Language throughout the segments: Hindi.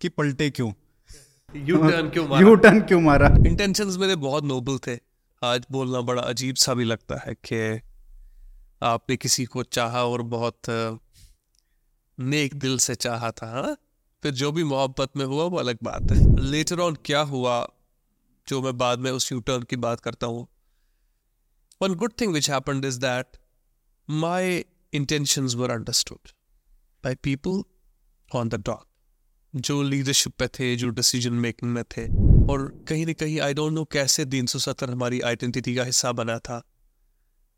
कि पलटे क्यों? यू टर्न क्यों मारा? यू टर्न क्यों मारा? इंटेंशंस मेरे बहुत नोबल थे। आज बोलना बड़ा अजीब सा भी लगता है कि आपने किसी को चाहा और बहुत नेक दिल से चाहा था हाँ? फिर जो भी मोहब्बत में हुआ वो अलग बात है। लेटर ऑन क्या हुआ जो मैं बाद में उस यू टर्न की बात करता हूँ? One good thing which happened is that my intentions were understood by people on the top जो लीडरशिप पे थे, जो डिसीज़न मेकिंग में थे। और कहीं ना कहीं आई डोंट नो कैसे तीन सौ सत्तर हमारी आइडेंटिटी का हिस्सा बना था।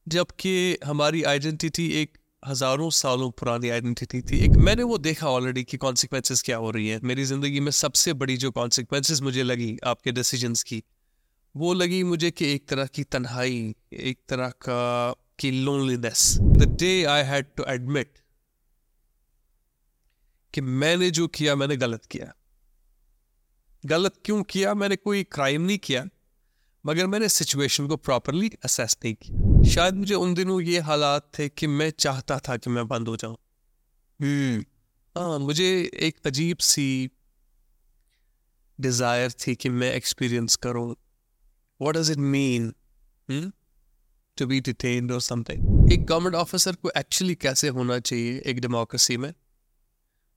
जबकि हमारी आइडेंटिटी एक हज़ारों सालों पुरानी आइडेंटिटी थी। एक मैंने वो देखा ऑलरेडी कि कॉन्सिक्वेंसेस क्या हो रही हैं। मेरी ज़िंदगी में सबसे बड़ी जो कॉन्सिक्वेंसेस मुझे लगी आपके डिसीजंस की, वो लगी मुझे कि एक तरह की तन्हाई, एक तरह का, की loneliness the day I had to admit कि मैंने जो किया मैंने गलत किया। गलत क्यों किया? मैंने कोई क्राइम नहीं किया मगर मैंने सिचुएशन को प्रॉपरली असेस नहीं किया। शायद मुझे उन दिनों ये हालात थे कि मैं चाहता था कि मैं बंद हो जाऊँ। हम्म। हाँ मुझे एक अजीब सी डिज़ायर थी कि मैं एक्सपीरियंस करूँ। What does it mean to be detained और समथिंग एक गवर्नमेंट ऑफिसर को एक्चुअली कैसे होना चाहिए एक डेमोक्रेसी में?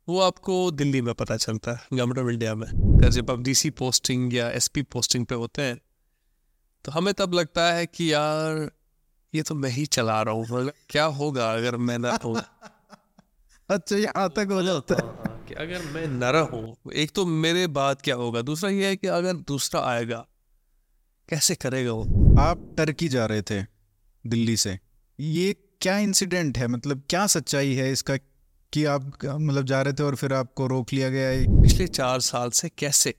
वो आपको दिल्ली में पता चलता है गवर्नमेंट ऑफ़ इंडिया में। जब आप डीसी पोस्टिंग या एसपी पोस्टिंग पे होते हैं तो हमें तब लगता है कि यार ये तो मैं ही चला रहा हूँ मतलब क्या होगा अगर मैं ना हो? अच्छा यहाँ तक हो जाता है। कि अगर मैं न रहूँ एक तो मेरे बाद क्या होगा? दूसरा ये है कि अगर दूसरा आएगा कैसे करेगा वो? आप टर्की जा रहे थे दिल्ली से। ये क्या इंसिडेंट है? मतलब क्या सच्चाई है इसका? कि आप मतलब जा रहे थे और फिर आपको रोक लिया गया है पिछले चार साल से कैसे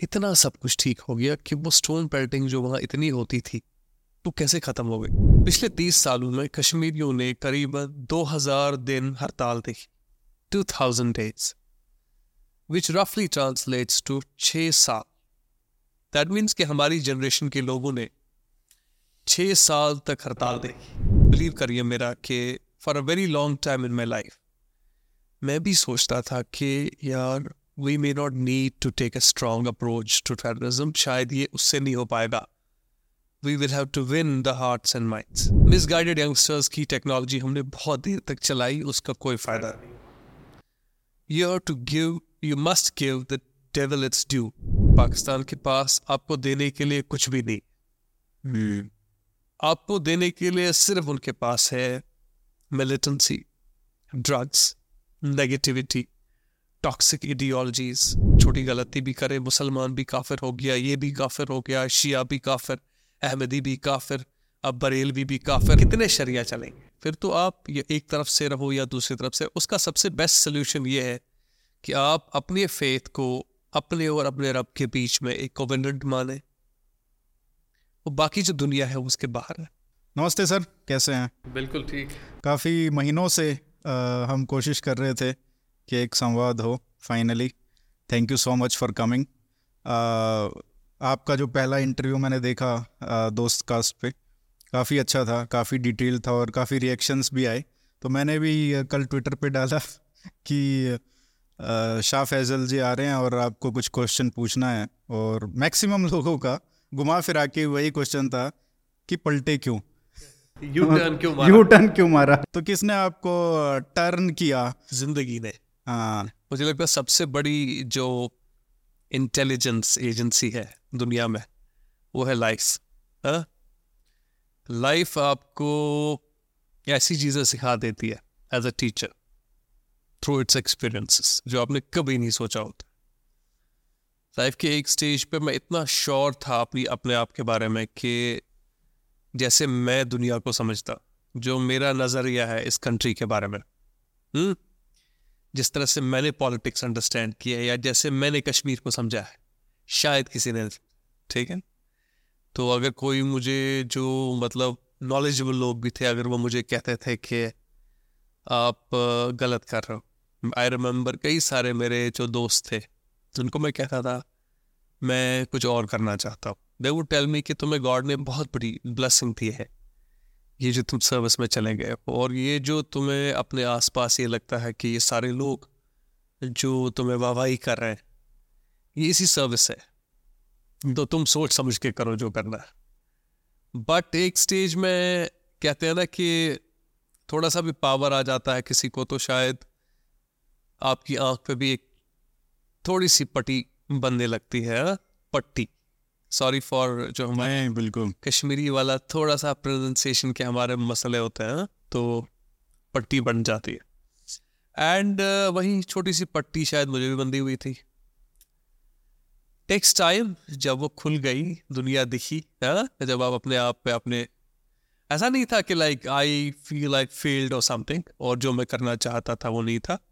इतना सब कुछ ठीक हो गया कि वो स्टोन पेल्टिंग जो वहाँ इतनी होती थी, वो कैसे खत्म हो गई? पिछले तीस सालों में कश्मीरियों ने करीबन 2000 दिन हड़ताल देखी 2000 डेज़ विच रफली ट्रांसलेट्स टू छः साल। दैट मीन्स कि हमारी जनरेशन के लोगों ने छः साल तक हड़ताल देखी। बिलीव करिए मेरा कि for a very long time in my life मैं भी सोचता था कि यार we may not need to take a strong approach to terrorism शायद ये उससे नहीं हो पाएगा। We will have to win the hearts and minds misguided youngsters की टेक्नोलॉजी हमने बहुत देर तक चलाई, उसका कोई फ़ायदा नहीं। You have to give you must give the devil its due Pakistan के पास आपको देने के लिए कुछ भी नहीं। आपको देने के लिए सिर्फ़ उनके पास है militancy drugs negativity toxic ideologies छोटी गलती भी करे मुसलमान भी काफिर हो गया ये भी काफिर हो गया शिया भी काफिर अहमदी भी काफिर अब बरेलवी भी काफिर कितने शरिया चलेंगे फिर तो आप ये एक तरफ़ से रहो या दूसरी तरफ़ से उसका सबसे बेस्ट सोल्यूशन ये है कि आप अपने फेथ को अपने और अपने रब के बीच में एक कोवेनेंट माने। वो बाकी जो दुनिया है उसके बाहर है। नमस्ते सर कैसे हैं? बिल्कुल ठीक। काफ़ी महीनों से आ, हम कोशिश कर रहे थे कि एक संवाद हो finally thank you so much for coming आपका जो पहला इंटरव्यू मैंने देखा आ, दोस्त कास्ट पे काफ़ी अच्छा था काफ़ी डिटेल था और काफ़ी रिएक्शंस भी आए। तो मैंने भी कल ट्विटर पे डाला कि शाह फैज़ल जी आ रहे हैं और आपको कुछ क्वेश्चन पूछना है। और मैक्सिमम लोगों का घुमा फिरा के वही क्वेश्चन था कि पलटे क्यों? यू टर्न क्यों यू टर्न क्यों मारा? तो किसने आपको टर्न किया? ज़िंदगी ने। हाँ। मुझे लगता है सबसे बड़ी जो इंटेलिजेंस एजेंसी है दुनिया में वो है लाइफ लाइफ आपको ऐसी चीज़ें सिखा देती है as a teacher through its experiences जो आपने कभी नहीं सोचा होता। लाइफ के एक स्टेज पे मैं इतना श्योर था अपनी अपने आप के बारे में कि जैसे मैं दुनिया को समझता, जो मेरा नज़रिया है इस कंट्री के बारे में। हुँ? जिस तरह से मैंने पॉलिटिक्स अंडरस्टैंड किया है या जैसे मैंने कश्मीर को समझा है, शायद किसी ने, ठीक है? तो अगर कोई मुझे जो मतलब नॉलेजेबल लोग भी थे, अगर वो मुझे कहते थे कि आप गलत कर रहे हो। आई रिमेंबर कई सारे मेरे जो दोस्त थे, जिनको मैं कहता था, मैं कुछ और करना चाहता हूँ। दे वुड टेल मी कि तुम्हें गॉड ने बहुत बड़ी ब्लेसिंग दी है। ये जो तुम सर्विस में चले गए और ये जो तुम्हें अपने आसपास ये लगता है कि ये सारे लोग जो तुम्हें वाहवाही कर रहे हैं, ये इसी सर्विस है। तो तुम सोच समझ के करो जो करना है। बट एक स्टेज में कहते हैं ना कि थोड़ा सा भी पावर आ जाता है किसी को तो शायद आपकी आँख पे भी एक थोड़ी सी पट्टी बनने लगती है? पट्टी। सॉरी फॉर जो हमारे बिल्कुल कश्मीरी वाला थोड़ा सा प्रोनाउंसिएशन के हमारे मसले होते हैं? तो पट्टी बन जाती है एंड uh, वही छोटी सी पट्टी शायद मुझे भी बंधी हुई थी टेक्स टाइम जब वो खुल गई दुनिया दिखी है हाँ? जब आप अपने आप पे अपने ऐसा नहीं था कि like I feel like failed और समथिंग और जो मैं करना चाहता था वो नहीं था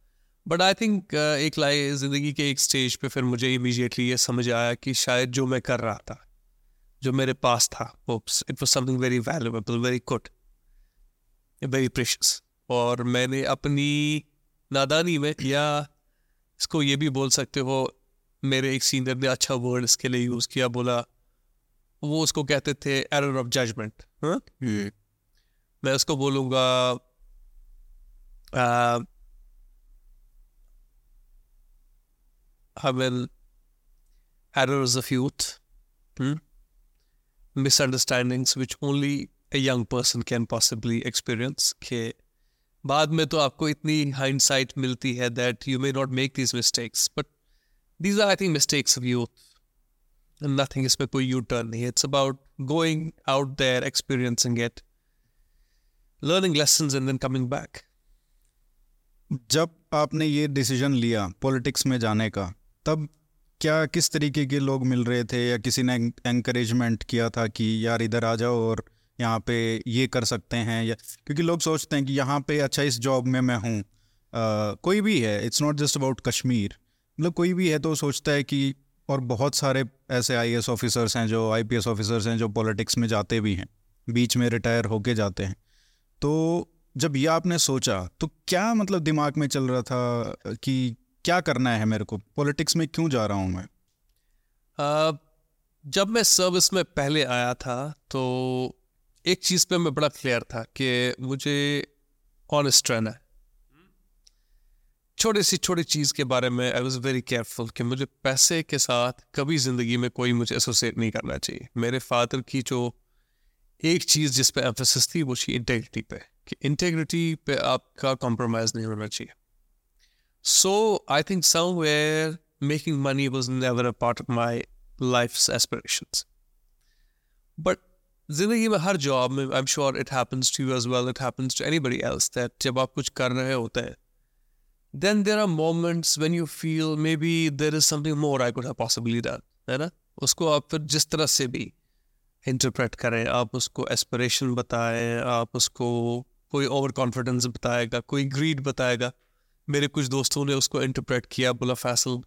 बट आई थिंक एक लाइक ज़िंदगी के एक स्टेज पे फिर मुझे इमीजिएटली ये समझ आया कि शायद जो मैं कर रहा था जो मेरे पास था वो it was something very valuable very good very precious और मैंने अपनी नादानी में या इसको ये भी बोल सकते हो मेरे एक सीनियर ने अच्छा वर्ड इसके लिए यूज़ किया बोला वो उसको कहते थे एरर ऑफ़ जजमेंट मैं उसको बोलूँगा I will errors of youth, hmm? misunderstandings which only a young person can possibly experience. के बाद में तो आपको इतनी hindsight मिलती है that you may not make these mistakes, but these are I think mistakes of youth. And nothing इसमें कोई U-turn नहीं. It's about going out there, experiencing it, learning lessons and then coming back. जब आपने ये डिसीज़न लिया पॉलिटिक्स में जाने का तब क्या, किस तरीके के लोग मिल रहे थे या किसी ने एंकरेजमेंट किया था कि यार इधर आ जाओ और यहाँ पे ये कर सकते हैं या, क्योंकि लोग सोचते हैं कि यहाँ पे अच्छा इस जॉब में मैं हूँ। कोई भी है it's not just about Kashmir. मतलब कोई भी है तो सोचता है कि, और बहुत सारे ऐसे आई ऑफिसर्स हैं जो आईपीएस ऑफिसर्स हैं जो पॉलिटिक्स में जाते भी हैं, बीच में रिटायर होके जाते हैं। तो जब ये आपने सोचा तो क्या मतलब दिमाग में चल रहा था कि क्या करना है मेरे को? पॉलिटिक्स में क्यों जा रहा हूँ मैं? uh, जब मैं सर्विस में पहले आया था तो एक चीज़ पे मैं बड़ा क्लियर था कि मुझे ऑनेस्ट रहना है। छोटी सी छोटी चीज़ के बारे में आई वॉज़ वेरी केयरफुल कि मुझे पैसे के साथ कभी ज़िंदगी में कोई मुझे एसोसिएट नहीं करना चाहिए। मेरे फादर की जो एक चीज़ जिस पे एम्फोसिस थी वो थी इंटेग्रिटी पे कि इंटेग्रिटी पे आपका कॉम्प्रोमाइज़ नहीं होना चाहिए। So I think somewhere making money was never a part of my life's aspirations. But जिंदगी में हर जॉब में I am sure it happens to you as well it happens to anybody else that जब आप कुछ कर रहे होते हैं then there are moments when you feel maybe there is something more I could have possibly done है ना उसको आप फिर जिस तरह से भी इंटरप्रेट करें आप उसको एस्पिरेशन बताएं आप उसको कोई ओवर कॉन्फिडेंस बताएगा कोई ग्रीड बताएगा मेरे कुछ दोस्तों ने उसको इंटरप्रेट किया बोला फैसल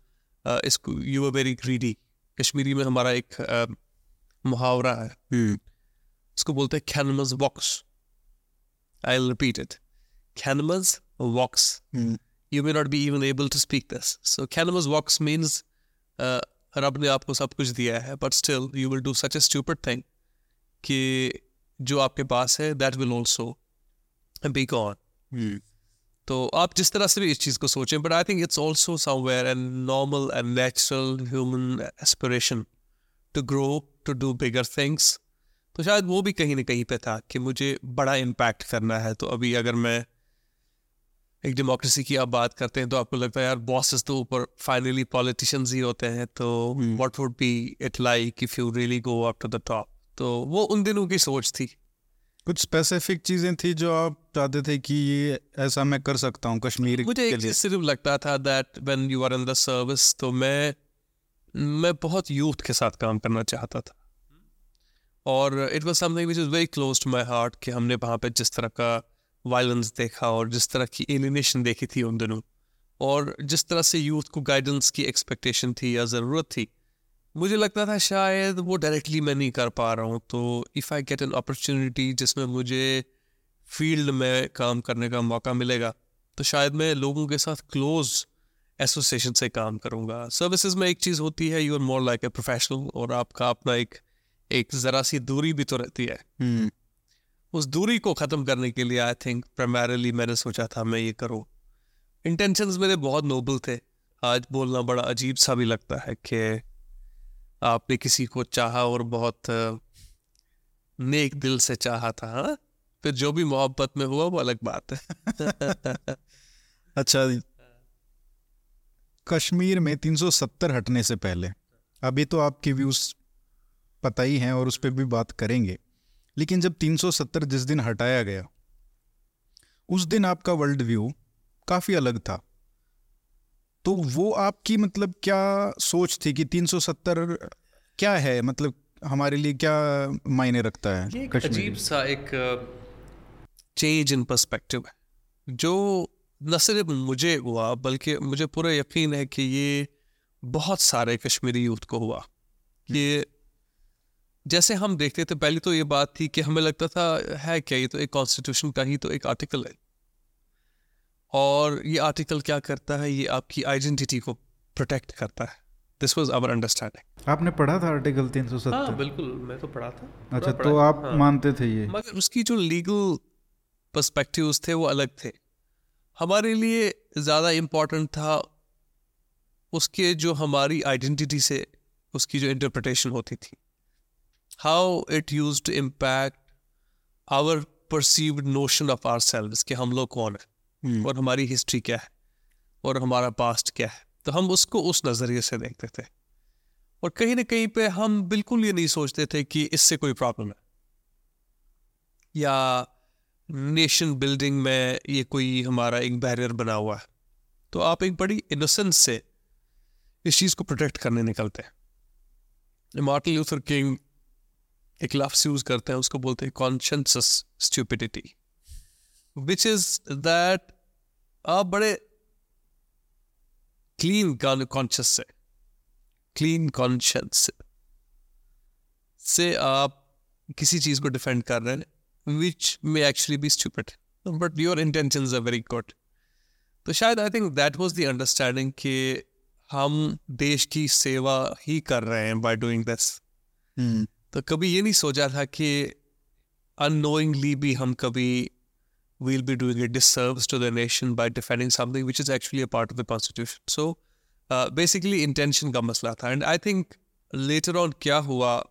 इसको you are very greedy Kashmiri में हमारा एक मुहावरा है। उसको बोलते हैं कैनमस वॉक्स आई रिपीट इट कैनमस वॉक्स you may not be even able to speak this so कैनमस वॉक्स मीन्स रब ने आपको सब कुछ दिया है but still you will do such a stupid thing कि जो आपके पास है that will also be gone तो आप जिस तरह से भी इस चीज़ को सोचें but I think it's also somewhere and normal and natural human aspiration to grow to do bigger things तो शायद वो भी कहीं ना कहीं पे था कि मुझे बड़ा इम्पैक्ट करना है। तो अभी अगर मैं एक डेमोक्रेसी की आप बात करते हैं तो आपको लगता है यार बॉसेस तो ऊपर फाइनली पॉलिटिशियंस ही होते हैं। तो what would be it like if you really go up to the top तो वो उन दिनों की सोच थी। कुछ स्पेसिफिक चीज़ें थी जो आप चाहते थे कि ये ऐसा मैं कर सकता हूँ कश्मीर मुझे के लिए? सिर्फ़ लगता था that when you are in the service तो मैं मैं बहुत यूथ के साथ काम करना चाहता था। और it was something which is very close to my heart कि हमने वहाँ पे जिस तरह का वायलेंस देखा और जिस तरह की एलिनेशन देखी थी उन दिनों। और जिस तरह से यूथ को गाइडेंस की एक्सपेक्टेशन थी या ज़रूरत थी मुझे लगता था शायद वो डायरेक्टली मैं नहीं कर पा रहा हूँ तो if I get an opportunity जिसमें मुझे फ़ील्ड में काम करने का मौका मिलेगा तो शायद मैं लोगों के साथ क्लोज एसोसिएशन से काम करूँगा। सर्विसेज़ में एक चीज़ होती है you are more like a professional और आपका अपना एक एक ज़रा सी दूरी भी तो रहती है। hmm. उस दूरी को ख़त्म करने के लिए आई थिंक प्राइमरली मैंने सोचा था मैं ये करूँ। इंटेंशंस मेरे बहुत नोबल थे। आज बोलना बड़ा अजीब सा भी लगता है कि आपने किसी को चाहा और बहुत नेक दिल से चाहा था हाँ? फिर जो भी मोहब्बत में हुआ वो अलग बात है। अच्छा कश्मीर में 370 हटने से पहले, अभी तो आपके व्यूज़ पता ही हैं और उस पर भी बात करेंगे, लेकिन जब 370 जिस दिन हटाया गया, उस दिन आपका वर्ल्ड व्यू काफ़ी अलग था। तो वो आपकी मतलब क्या सोच थी कि 370 क्या है? मतलब हमारे लिए क्या मायने रखता है? अजीब सा एक चेंज इन पर्सपेक्टिव है, जो न सिर्फ़ मुझे हुआ, बल्कि मुझे पूरा यकीन है कि ये बहुत सारे कश्मीरी यूथ को हुआ। ये जैसे हम देखते थे, पहले तो ये बात थी कि हमें लगता था, है क्या ये तो एक कॉन्स्टिट्यूशन का ही तो एक आर्टिकल है। और ये आर्टिकल क्या करता है? ये आपकी आइडेंटिटी को प्रोटेक्ट करता है। दिस वाज आवर अंडरस्टैंडिंग आपने पढ़ा था आर्टिकल 370 हाँ बिल्कुल मैं तो पढ़ा था। अच्छा तो आप हाँ। मानते थे ये? मगर उसकी जो लीगल पर्सपेक्टिव्स थे वो अलग थे। हमारे लिए ज़्यादा इम्पोर्टेंट था उसके जो हमारी आइडेंटिटी से उसकी जो इंटरप्रटेशन होती थी। How it use to impact our perceived notion of ourselves कि हम लोग कौन है। Hmm. और हमारी हिस्ट्री क्या है? और हमारा पास्ट क्या है? तो हम उसको उस नज़रिए से देखते थे। और कहीं ना कहीं पे हम बिल्कुल ये नहीं सोचते थे कि इससे कोई प्रॉब्लम है। या नेशन बिल्डिंग में ये कोई हमारा एक बैरियर बना हुआ है। तो आप एक बड़ी इनोसेंस से इस चीज़ को प्रोटेक्ट करने निकलते हैं। मार्टिन ल्यूथर किंग एक लफ्स यूज़ करते हैं, उसको बोलते हैं कॉन्शंसस स्ट्यूपिडिटी विच इज़ दैट आप बड़े क्लीन कॉन्शियस से क्लीन कॉन्शियस से आप किसी चीज़ को डिफेंड कर रहे हैं which may actually be stupid but your intention are very good तो शायद I think that was the understanding कि हम देश की सेवा ही कर रहे हैं बाय डूइंग दिस तो कभी ये नहीं सोचा था कि अनोइंगली भी हम कभी we'll be doing a disservice to the nation by defending something which is actually a part of the constitution. So uh, basically intention का मसला था and I think later on क्या हुआ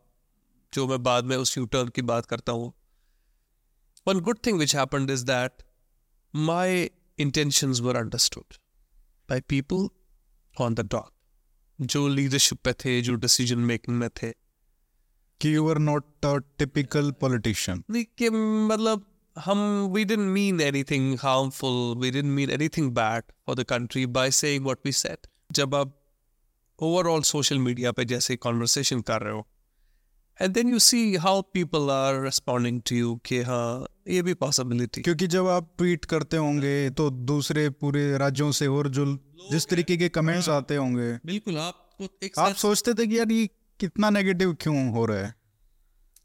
जो मैं बाद में उस U-turn की बात करता हूँ one good thing which happened is that my intentions were understood by people on the dot जो लीडरशिप पे थे जो डिसीजन मेकिंग में थे कि you are not a typical politician नहीं कि मतलब हम we didn't mean anything harmful we didn't mean anything bad for the country by saying what we said जब आप ओवरऑल सोशल मीडिया पे जैसे कॉन्वर्सेशन कर रहे हो and then you see how people are responding to you कि हाँ ये भी पॉसिबिलिटी क्योंकि जब आप ट्वीट करते होंगे तो दूसरे पूरे राज्यों से और जो जिस तरीके के कमेंट्स हाँ, आते होंगे। बिल्कुल एक आप सोचते थे कि यार ये कितना नेगेटिव क्यों हो रहा है?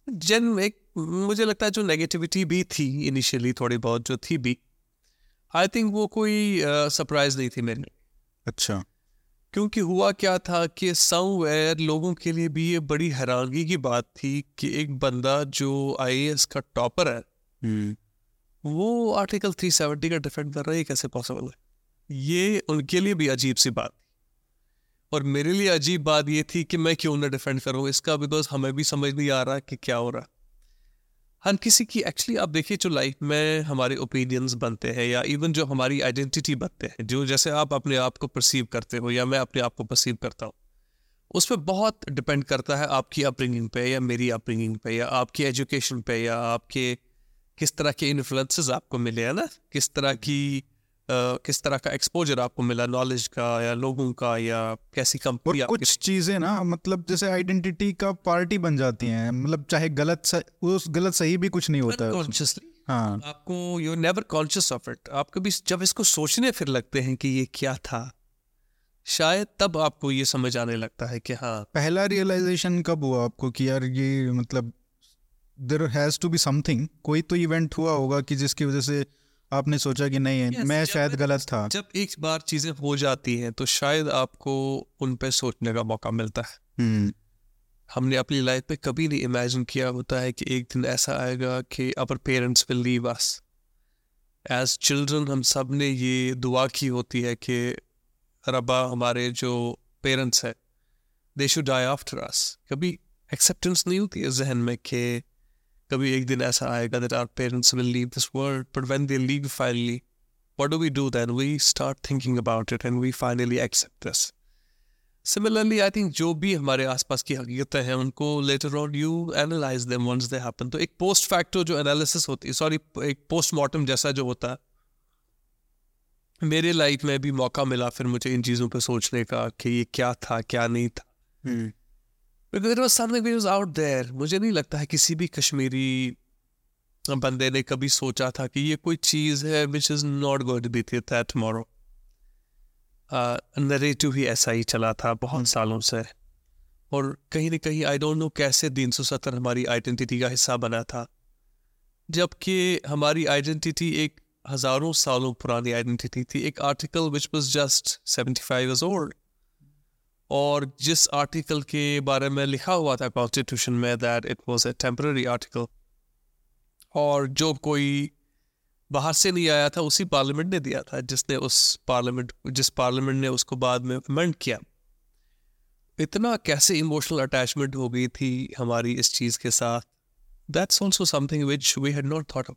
जन एक मुझे लगता है जो नेगेटिविटी भी थी इनिशियली थोड़ी बहुत जो थी भी आई थिंक वो कोई सरप्राइज़ uh, नहीं थी मेरे अच्छा। क्योंकि हुआ क्या था कि समवेयर लोगों के लिए भी ये बड़ी हैरानगी की बात थी कि एक बंदा जो आईएएस का टॉपर है हम्म। वो आर्टिकल 370 का डिफेंड कर रहा है कैसे पॉसिबल है? ये उनके लिए भी अजीब सी बात और मेरे लिए अजीब बात ये थी कि मैं क्यों ना डिफेंड करूँ? इसका बिकॉज़ हमें भी समझ नहीं आ रहा कि क्या हो रहा। हर किसी की एक्चुअली आप देखिए जो लाइफ में हमारे ओपिनियंस बनते हैं या इवन जो हमारी आइडेंटिटी बनते हैं, जो जैसे आप अपने आप को परसीव करते हो या मैं अपने आप को परसीव करता हूँ, उस पर बहुत डिपेंड करता है आपकी अपब्रिंगिंग पे या मेरी अपब्रिंगिंग पे या आपकी एजुकेशन पे या आपके किस तरह के इन्फ्लुएंसेस आपको मिले, हैं ना? किस तरह की किस तरह का एक्सपोजर आपको मिला नॉलेज का या लोगों का या कैसी कंपनी कुछ चीज़ें ना मतलब जैसे आइडेंटिटी का पार्टी बन जाती हैं मतलब चाहे गलत स, उस गलत सही भी कुछ नहीं होता। कॉन्शियसली हाँ। आपको you never conscious of it आप कभी जब इसको सोचने फिर लगते हैं कि ये क्या था शायद तब आपको ये समझ आने लगता है कि हाँ। पहला रियलाइजेशन कब हुआ आपको कि यार ये मतलब there has to be something कोई तो इवेंट हुआ होगा कि जिसकी वजह से आपने सोचा कि नहीं है yes, मैं शायद गलत था। जब एक बार चीज़ें हो जाती हैं तो शायद आपको उन पर सोचने का मौका मिलता है। hmm. हमने अपनी लाइफ में कभी नहीं इमेजिन किया होता है कि एक दिन ऐसा आएगा कि our parents will leave us as children हम सबने ये दुआ की होती है कि रबा हमारे जो पेरेंट्स है they should die after us कभी एक्सेप्टेंस नहीं होती है जहन में कि कभी एक दिन ऐसा आएगा that our parents will leave this world but when they leave finally what do we do then? We start thinking about it and we finally accept this. Similarly I think जो भी हमारे आसपास की हकीकतें हैं, उनको later on you analyse them once they happen तो एक पोस्ट फैक्टो जो एनालिसिस होती है सॉरी एक पोस्टमार्टम जैसा जो होता है मेरे लाइफ में भी मौका मिला फिर मुझे इन चीज़ों पे सोचने का कि ये क्या था, क्या नहीं था। बिकॉज़ आउट देयर मुझे नहीं लगता है किसी भी कश्मीरी बंदे ने कभी सोचा था कि ये कोई चीज़ है which is not going to be that tomorrow narrative ही ऐसा ही चला था बहुत हम्म। सालों से। और कहीं ना कहीं आई डोंट नो कैसे तीन सौ सत्तर हमारी आइडेंटिटी का हिस्सा बना था। जबकि हमारी आइडेंटिटी एक हज़ारों सालों पुरानी आइडेंटिटी थी। एक article which was just seventy five years old और जिस आर्टिकल के बारे में लिखा हुआ था कॉन्स्टिट्यूशन में that it was a temporary article और जो कोई बाहर से नहीं आया था, उसी पार्लियामेंट ने दिया था, जिसने उस पार्लियामेंट जिस पार्लियामेंट ने उसको बाद में अमेंड किया। इतना कैसे इमोशनल अटैचमेंट हो गई थी हमारी इस चीज़ के साथ? That's also something which we had not thought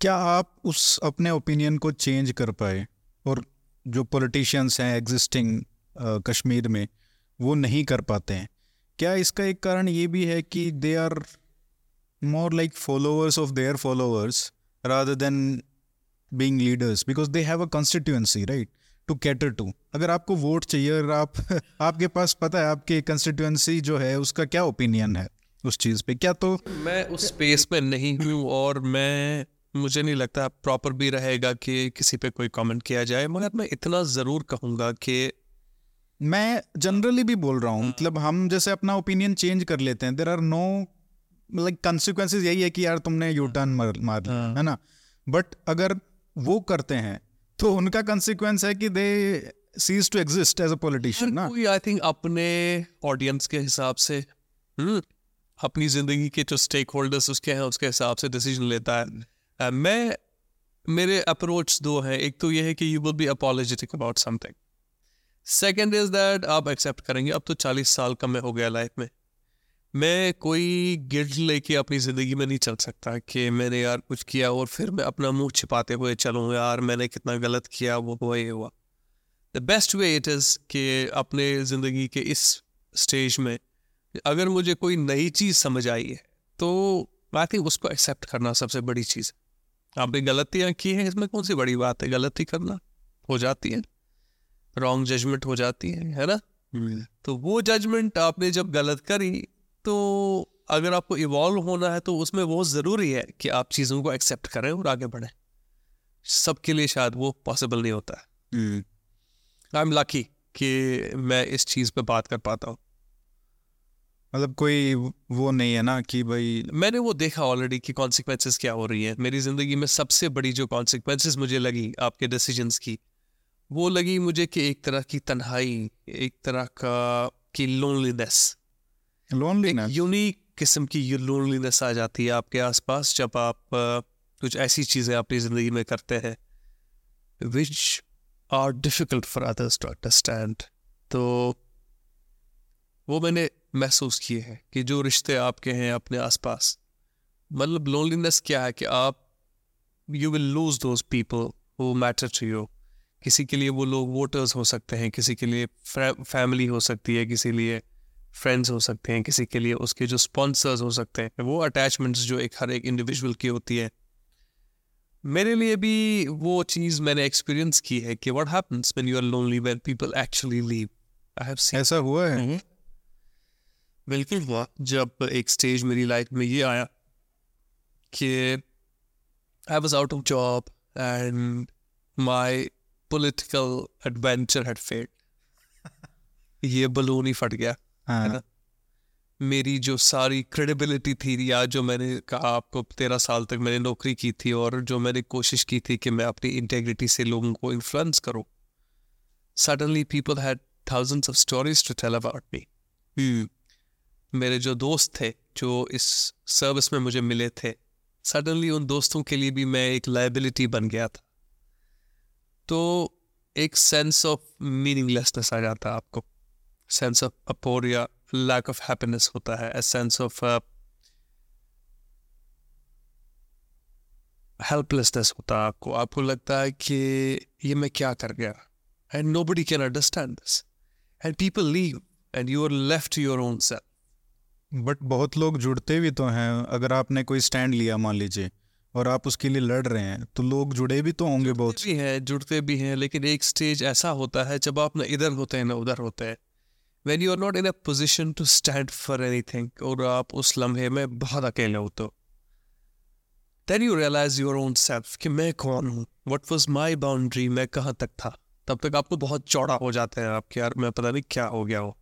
क्या आप उस अपने ओपिनियन को चेंज कर पाए? और जो पॉलिटिशियंस हैं एग्जिस्टिंग कश्मीर में, वो नहीं कर पाते हैं। क्या इसका एक कारण ये भी है कि they are more like followers of their followers rather than being leaders? Because they have a constituency, right to cater to अगर आपको वोट चाहिए और आप, आपके पास पता है, आपकी कंस्टिट्यूंसी जो है, उसका क्या ओपिनियन है उस चीज़ पे? क्या तो मैं उस स्पेस में नहीं हूँ और मैं, मुझे नहीं लगता प्रॉपर भी रहेगा कि किसी पे कोई कमेंट किया जाए, मगर मैं इतना ज़रूर कहूँगा कि मैं जनरली भी बोल रहा हूँ मतलब हम जैसे अपना ओपिनियन चेंज कर लेते हैं there are no like consequences यही है कि यार तुमने यू टर्न मार मार हाँ। है ना? बट अगर वो करते हैं तो उनका कंसिक्वेंस है कि they cease to exist as a politician ना? कोई आई थिंक अपने ऑडियंस के हिसाब से हम्म, अपनी ज़िंदगी के जो स्टेक होल्डर्स उसके हैं उसके हिसाब से डिसीज़न लेता है। Uh, मैं मेरे अप्रोच दो हैं। एक तो ये है कि you will be apologetic about something second is that आप एक्सेप्ट करेंगे। अब तो चालीस साल का मैं हो गया लाइफ में। मैं कोई गिल्ट लेके अपनी ज़िंदगी में नहीं चल सकता कि मैंने यार कुछ किया और फिर मैं अपना मुँह छिपाते हुए चलूँ, यार मैंने कितना गलत किया, वो हुआ, ये हुआ। The best way it is कि अपने ज़िंदगी के इस स्टेज में अगर मुझे कोई नई चीज़ समझ आई है तो आई थिंक उसको एक्सेप्ट करना सबसे बड़ी चीज़ आपने गलतियाँ की हैं, इसमें कौन सी बड़ी बात है? गलती करना हो जाती है। रॉन्ग जजमेंट हो जाती है है ना? हम्म। तो वो जजमेंट आपने जब गलत करी तो अगर आपको इवॉल्व होना है तो उसमें वो ज़रूरी है कि आप चीज़ों को एक्सेप्ट करें और आगे बढ़ें। सबके लिए शायद वो पॉसिबल नहीं होता। है आई एम लकी कि मैं इस चीज़ पे बात कर पाता हूँ। मतलब कोई वो नहीं है ना कि भाई मैंने वो देखा ऑलरेडी कि कॉन्सिक्वेंसेस क्या हो रही है। मेरी ज़िंदगी में सबसे बड़ी जो कॉन्सिक्वेंसेस मुझे लगी आपके डिसीजंस की वो लगी मुझे कि एक तरह की तन्हाई एक तरह का की लोनलीनेस लोनलीनेस यूनिक किस्म की लोनलीनेस आ जाती है आपके आसपास जब आप कुछ ऐसी चीज़ें अपनी ज़िंदगी में करते हैं which are difficult for others to understand तो वो मैंने महसूस किए हैं कि जो रिश्ते आपके हैं अपने आसपास मतलब लोनलीनेस क्या है कि आप you will lose those people who matter to you किसी के लिए वो लोग वोटर्स हो सकते हैं किसी के लिए फैमिली हो सकती है किसी लिए फ्रेंड्स हो सकते हैं किसी के लिए उसके जो स्पॉन्सर्स हो सकते हैं वो अटैचमेंट्स जो एक हर एक इंडिविजुअल की होती है। मेरे लिए भी वो चीज़ मैंने एक्सपीरियंस की है कि what happens when you are lonely when people actually leave I have seen ऐसा हुआ है? mm-hmm. बिल्कुल हुआ। जब एक स्टेज मेरी लाइफ में ये आया कि I was out of job and my political adventure had failed ये बलून ही फट गया है ना? हाँ। मेरी जो सारी क्रेडिबिलिटी थी या जो मैंने कहा आपको तेरह साल तक मैंने नौकरी की थी और जो मैंने कोशिश की थी कि मैं अपनी इंटेग्रिटी से लोगों को इन्फ्लुएंस करूँ suddenly people had thousands of stories to tell about me मेरे जो दोस्त थे जो इस सर्विस में मुझे मिले थे सडनली उन दोस्तों के लिए भी मैं एक लाइबिलिटी बन गया था। तो एक सेंस ऑफ़ मीनिंगलेसनेस आ जाता है आपको। Sense of aporia lack of happiness होता है। सेंस ऑफ़ हेल्पलेसनेस होता है आपको। आपको लगता है कि ये मैं क्या कर गया? And nobody can understand this and people leave and you are left your own self but बहुत लोग जुड़ते भी तो हैं। अगर आपने कोई स्टैंड लिया, मान लीजिए और आप उसके लिए लड़ रहे हैं तो लोग जुड़े भी तो होंगे बहुत। भी हैं जुड़ते भी हैं लेकिन एक स्टेज ऐसा होता है जब आप ना इधर होते हैं ना उधर होते हैं। When you are not in a position to stand for anything और आप उस लम्हे में बहुत अकेले होते हो then you realise your own self कि मैं कौन हूँ? वट वॉज़ माई बाउंड्री मैं कहाँ तक था? तब तक आपको बहुत चौड़ा हो जाते हैं आपके यार मैं पता नहीं क्या हो गया हो।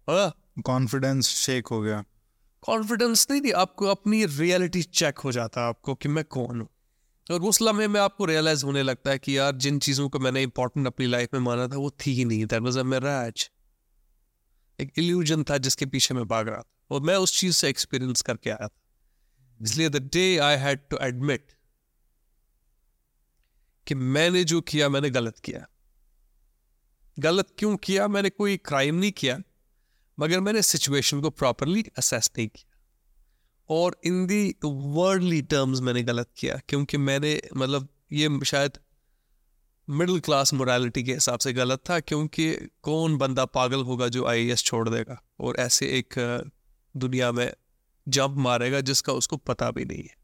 कॉन्फिडेंस शेक हो गया। कॉन्फिडेंस नहीं थी आपको अपनी रियलिटी चेक हो जाता है आपको कि मैं कौन हूँ। और उस लम्हे में आपको रियलाइज़ होने लगता है कि यार, जिन चीज़ों को मैंने इंपॉर्टेंट अपनी लाइफ में माना था, वो थी ही नहीं। दैट वाज अ मिराज एक इल्यूजन था जिसके पीछे मैं भाग रहा था। और मैं उस चीज़ से एक्सपीरियंस करके आया था। इसलिए the day I had to admit कि मैंने जो किया, मैंने गलत किया। गलत क्यों किया? मैंने कोई क्राइम नहीं किया, मगर मैंने सिचुएशन को प्रॉपरली असेस नहीं किया। और इन दी वर्ल्डली टर्म्स मैंने गलत किया, क्योंकि मैंने मतलब ये शायद मिडिल क्लास मोरालिटी के हिसाब से गलत था, क्योंकि कौन बंदा पागल होगा जो आईएएस छोड़ देगा? और ऐसे एक दुनिया में जंप मारेगा जिसका उसको पता भी नहीं है।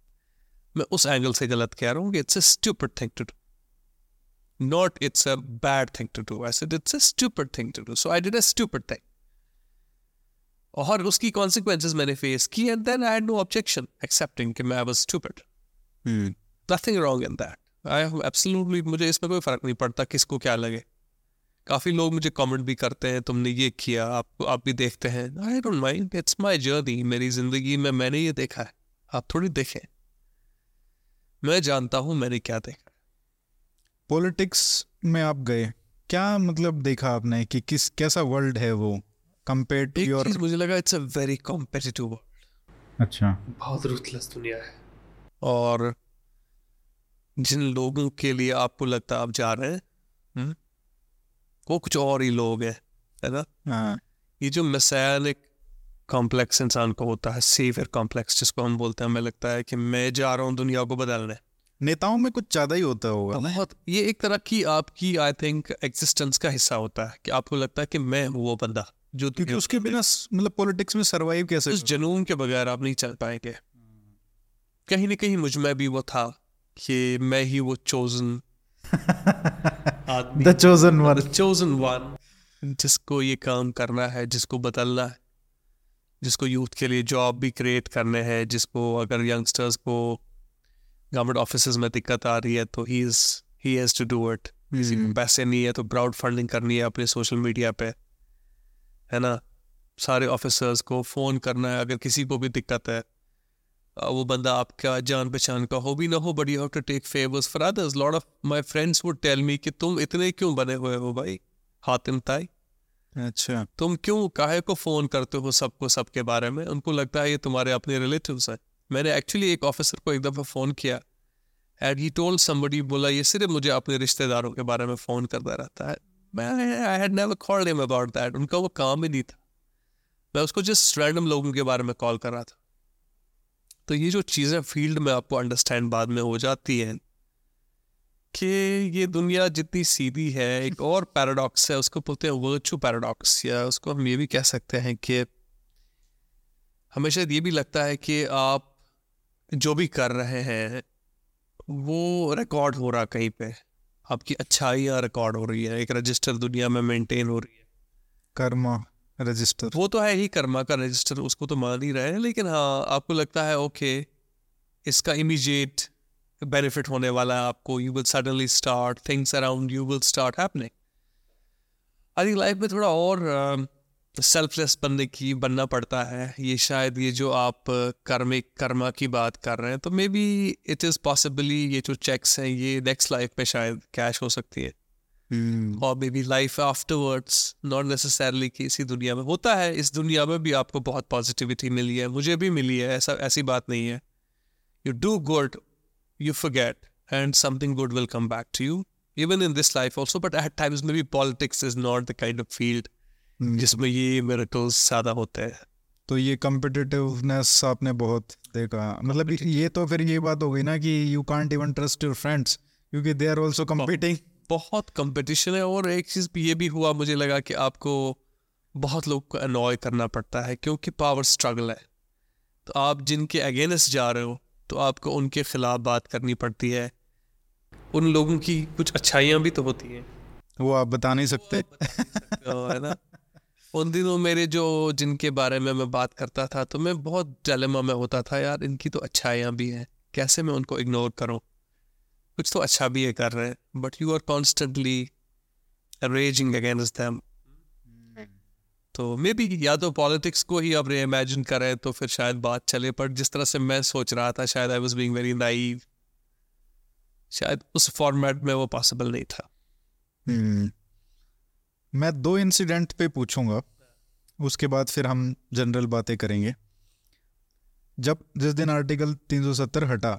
मैं उस एंगल से गलत कह रहा हूँ कि it's a stupid thing to do not it's a bad thing to do I said it's a stupid thing to do so I did a stupid thing और उसकी कॉन्सिक्वेंसेज मैंने फेस की and then I had no objection accepting कि मैं was stupid nothing wrong in that I absolutely मुझे इसमें कोई फ़र्क नहीं पड़ता किसको क्या लगे. काफ़ी लोग मुझे कमेंट भी करते हैं तुमने ये किया आप आप भी देखते हैं. I don't mind it's my journey मेरी ज़िंदगी में मैंने ये देखा है. आप थोड़ी देखें. मैं जानता हूँ मैंने क्या देखा पॉलिटिक्स में आप गए. क्या मतलब देखा आपने कि किस कैसा वर्ल्ड है वो? कंपेयर टू योर मुझे लगा it's a very competitive world अच्छा। बहुत रूथलेस दुनिया है। और जिन लोगों के लिए आपको लगता है आप जा रहे हैं हुँ? हम्म, वो कुछ और ही लोग हैं है ना? हाँ। ये जो मैसेनिक कॉम्प्लेक्स इंसान को होता है सेवियर कॉम्प्लेक्स जिसको हम बोलते हैं हमें लगता है कि मैं जा रहा हूँ दुनिया को बदलने। नेताओं में कुछ ज़्यादा ही होता होगा। बहुत ये एक तरह की आपकी आई थिंक एग्जिस्टेंस का हिस्सा होता है कि आपको लगता है कि मैं हूँ वो बंदा। जो क्योंकि उसके बिना मतलब पॉलिटिक्स में सरवाइव कैसे उस जनून के बगैर आप नहीं चल पाएँगे। कहीं ना कहीं मुझमें भी वो था कि मैं ही वो chosen the chosen one chosen one जिसको ये काम करना है जिसको बदलना है जिसको यूथ के लिए जॉब भी क्रिएट करने हैं जिसको अगर यंगस्टर्स को गवर्नमेंट ऑफ़िस में दिक्कत आ रही है तो he is he has to do it पैसे नहीं है तो ब्राउड फंडिंग करनी है अपने सोशल मीडिया पे। है ना? सारे ऑफिसर्स को फ़ोन करना है अगर किसी को भी दिक्कत है वो बंदा आपका जान पहचान का हो भी ना हो but you have to take favours for others lot of my friends would tell me कि तुम इतने क्यों बने हुए हो भाई? हातिम ताई। अच्छा। तुम क्यों काहे को फ़ोन करते हो सबको सबके बारे में? उनको लगता है ये तुम्हारे अपने रिलेटिव्स हैं। मैंने एक्चुअली एक ऑफिसर को एक दफ़ा फ़ोन किया एंड ही टोल्ड समबडी बोला ये सिर्फ़ मुझे अपने रिश्तेदारों के बारे में फ़ोन करता रहता है। आई अबाउट दैट उनका वो काम ही नहीं था। मैं उसको जस्ट रैंडम लोगों के बारे में कॉल कर रहा था। तो ये जो चीज़ें फ़ील्ड में आपको अंडरस्टैंड बाद में हो जाती हैं कि ये दुनिया जितनी सीधी है, एक और पैराडॉक्स है, उसको बोलते हैं वर्चू पैराडॉक्स या उसको हम ये भी कह सकते हैं कि हमेशा ये भी लगता है कि आप जो भी कर रहे हैं, वो रिकॉर्ड हो रहा कहीं पे। आपकी अच्छाइयाँ रिकॉर्ड हो रही है एक रजिस्टर दुनिया में मेंटेन हो रही है। कर्मा रजिस्टर वो तो है ही कर्मा का रजिस्टर उसको तो मान ही रहे हैं लेकिन हाँ आपको लगता है ओके इसका इमीजिएट बेनिफिट होने वाला है आपको you will suddenly start things around you will start happening I think life में थोड़ा और सेल्फलेस बनने की बनना पड़ता है। ये शायद ये जो आप कर्मिक कर्मा की बात कर रहे हैं तो maybe it is possibly ये जो चेक्स हैं ये नेक्स्ट लाइफ में शायद कैश हो सकती है। Hmm. और maybe life afterwards not necessarily कि इसी दुनिया में। होता है इस दुनिया में भी आपको बहुत पॉजिटिविटी मिली है मुझे भी मिली है ऐसा ऐसी बात नहीं है। You do good you forget and something good will come back to you even in this life also but at times maybe politics is not the of of hmm, जिसमें ये miracles ज़्यादा होते हैं। तो ये कम्पिटिटिवनेस आपने बहुत देखा। मतलब ये तो फिर ये बात हो गई ना कि you can't even trust your friends क्योंकि दे आर आल्सो कम्पीटिंग बहुत कंपटीशन है और एक चीज़ भी ये भी हुआ मुझे लगा कि आपको बहुत लोग को अनॉय करना पड़ता है क्योंकि पावर स्ट्रगल है। तो आप जिनके अगेंस्ट जा रहे हो तो आपको उनके खिलाफ बात करनी पड़ती है। उन लोगों की कुछ अच्छाइयाँ भी तो होती हैं। वो आप बता नहीं सकते। है ना? उन दिनों मेरे जो जिनके बारे में मैं बात करता था तो मैं बहुत डिलेमा में होता था यार इनकी तो अच्छाइयाँ भी हैं कैसे मैं उनको इग्नोर करूँ? कुछ तो अच्छा भी ये कर रहे हैं but you are constantly raging against them तो मे बी या तो पॉलिटिक्स को ही अब रीइमेजिन करें तो फिर शायद बात चले पर जिस तरह से मैं सोच रहा था शायद I was being very naive शायद उस फॉर्मेट में वो पॉसिबल नहीं था। हम्म, मैं दो इंसिडेंट पे पूछूँगा उसके बाद फिर हम जनरल बातें करेंगे। जब जिस दिन आर्टिकल 370 हटा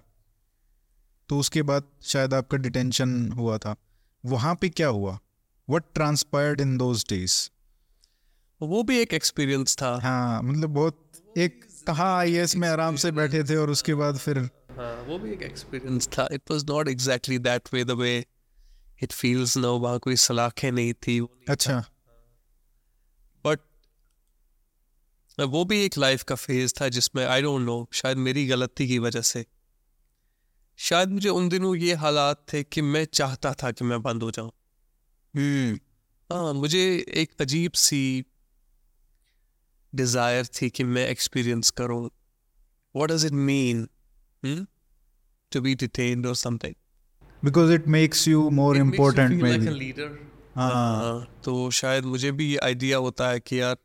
तो उसके बाद शायद आपका डिटेंशन हुआ था। वहाँ पे क्या हुआ? What transpired in those days वो भी एक एक्सपीरियंस था। हाँ मतलब बहुत एक कहाँ आई में आराम से बैठे थे और उसके बाद फिर हाँ वो भी एक एक्सपीरियंस था। It was not exactly that way the way it feels no वहाँ कोई सलाखें नहीं थी अच्छा। बट वो भी एक लाइफ का फ़ेज़ था जिसमें आई डोंट नो शायद मेरी गलती की वजह से। शायद मुझे उन दिनों ये हालात थे कि मैं चाहता था कि मैं बंद हो जाऊँ। हाँ मुझे एक अजीब सी डिज़ायर थी कि मैं एक्सपीरियंस करूँ। What does it mean to be detained और something because it makes you more important maybe leader हाँ। तो शायद मुझे भी ये आइडिया होता है कि यार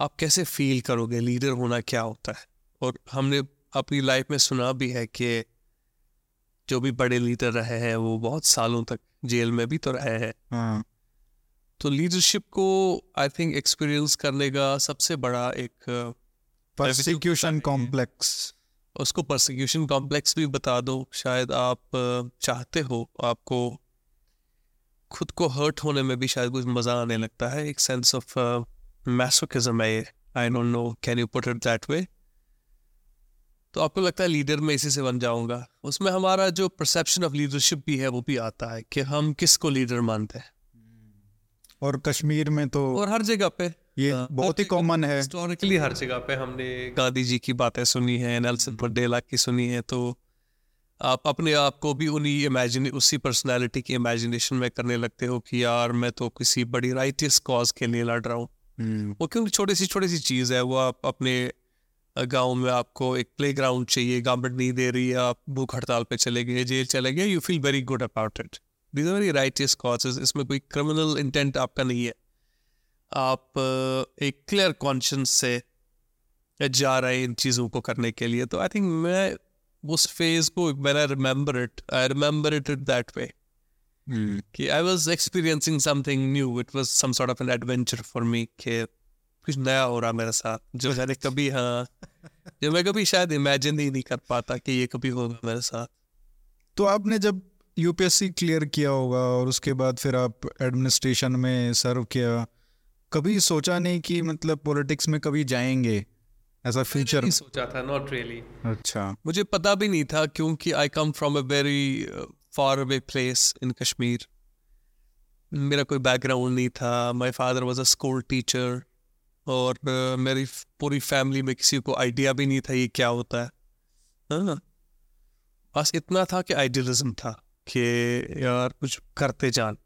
आप कैसे फील करोगे? लीडर होना क्या होता है? और हमने अपनी लाइफ में सुना भी है कि जो भी बड़े लीडर रहे हैं वो बहुत सालों तक जेल में भी तो रहे हैं। हाँ। तो लीडरशिप को आई थिंक एक्सपीरियंस करने का सबसे बड़ा एक परसिक्यूशन कॉम्प्लेक्स उसको परसिक्यूशन कॉम्प्लेक्स भी बता दो। शायद आप चाहते हो आपको खुद को हर्ट होने में भी शायद कुछ मज़ा आने लगता है। एक सेंस ऑफ़ मैसोकिज्म है I don't know can you put it that way तो आपको लगता है लीडर में इसी से बन जाऊँगा। उसमें हमारा जो परसेप्शन ऑफ़ लीडरशिप भी है वो भी आता है कि हम किसको लीडर मानते हैं। और कश्मीर में तो और हर जगह पे। ये हाँ, बहुत ही कॉमन है। हिस्टोरिकली हर जगह पे हमने गांधी जी की बातें सुनी है नेल्सन मंडेला की सुनी है तो आप अपने आप को भी उन्हीं इमेजिन उसी पर्सनालिटी की इमेजिनेशन में करने लगते हो कि यार मैं तो किसी बड़ी राइटियस कॉज के लिए लड़ रहा हूँ। हम्म, वो क्योंकि छोटी सी छोटी सी चीज़ है वो आप अपने गाँव में आपको एक प्ले ग्राउंड चाहिए गवर्नमेंट नहीं दे रही है आप भूख हड़ताल पे चले गए जेल चले गए you feel very good about it these are very righteous causes इसमें कोई क्रिमिनल इंटेंट आपका नहीं है। आप एक क्लियर कॉन्शियंस से जा रहे हैं इन चीज़ों को करने के लिए। तो आई थिंक मैं उस फ़ेज़ को when I remember it I remember it it that way कि I was experiencing something new it was some sort of an adventure for me कि कुछ नया हो रहा मेरे साथ। जो मैंने कभी हाँ जो मैं कभी शायद इमेजिन ही नहीं कर पाता कि ये कभी होगा मेरे साथ। तो आपने जब यूपीएससी क्लियर किया होगा और उसके बाद फिर आप एडमिनिस्ट्रेशन में सर्व किया कभी सोचा नहीं कि मतलब पॉलिटिक्स में कभी जाएँगे ऐसा फ्यूचर नहीं सोचा था नॉट रियली really. अच्छा। मुझे पता भी नहीं था क्योंकि I come from a very far away place in Kashmir मेरा कोई बैकग्राउंड नहीं था। My father was a school teacher और uh, मेरी पूरी फैमिली में किसी को आइडिया भी नहीं था ये क्या होता है। हाँ बस इतना था कि आइडियलिज्म था कि यार कुछ करते जान।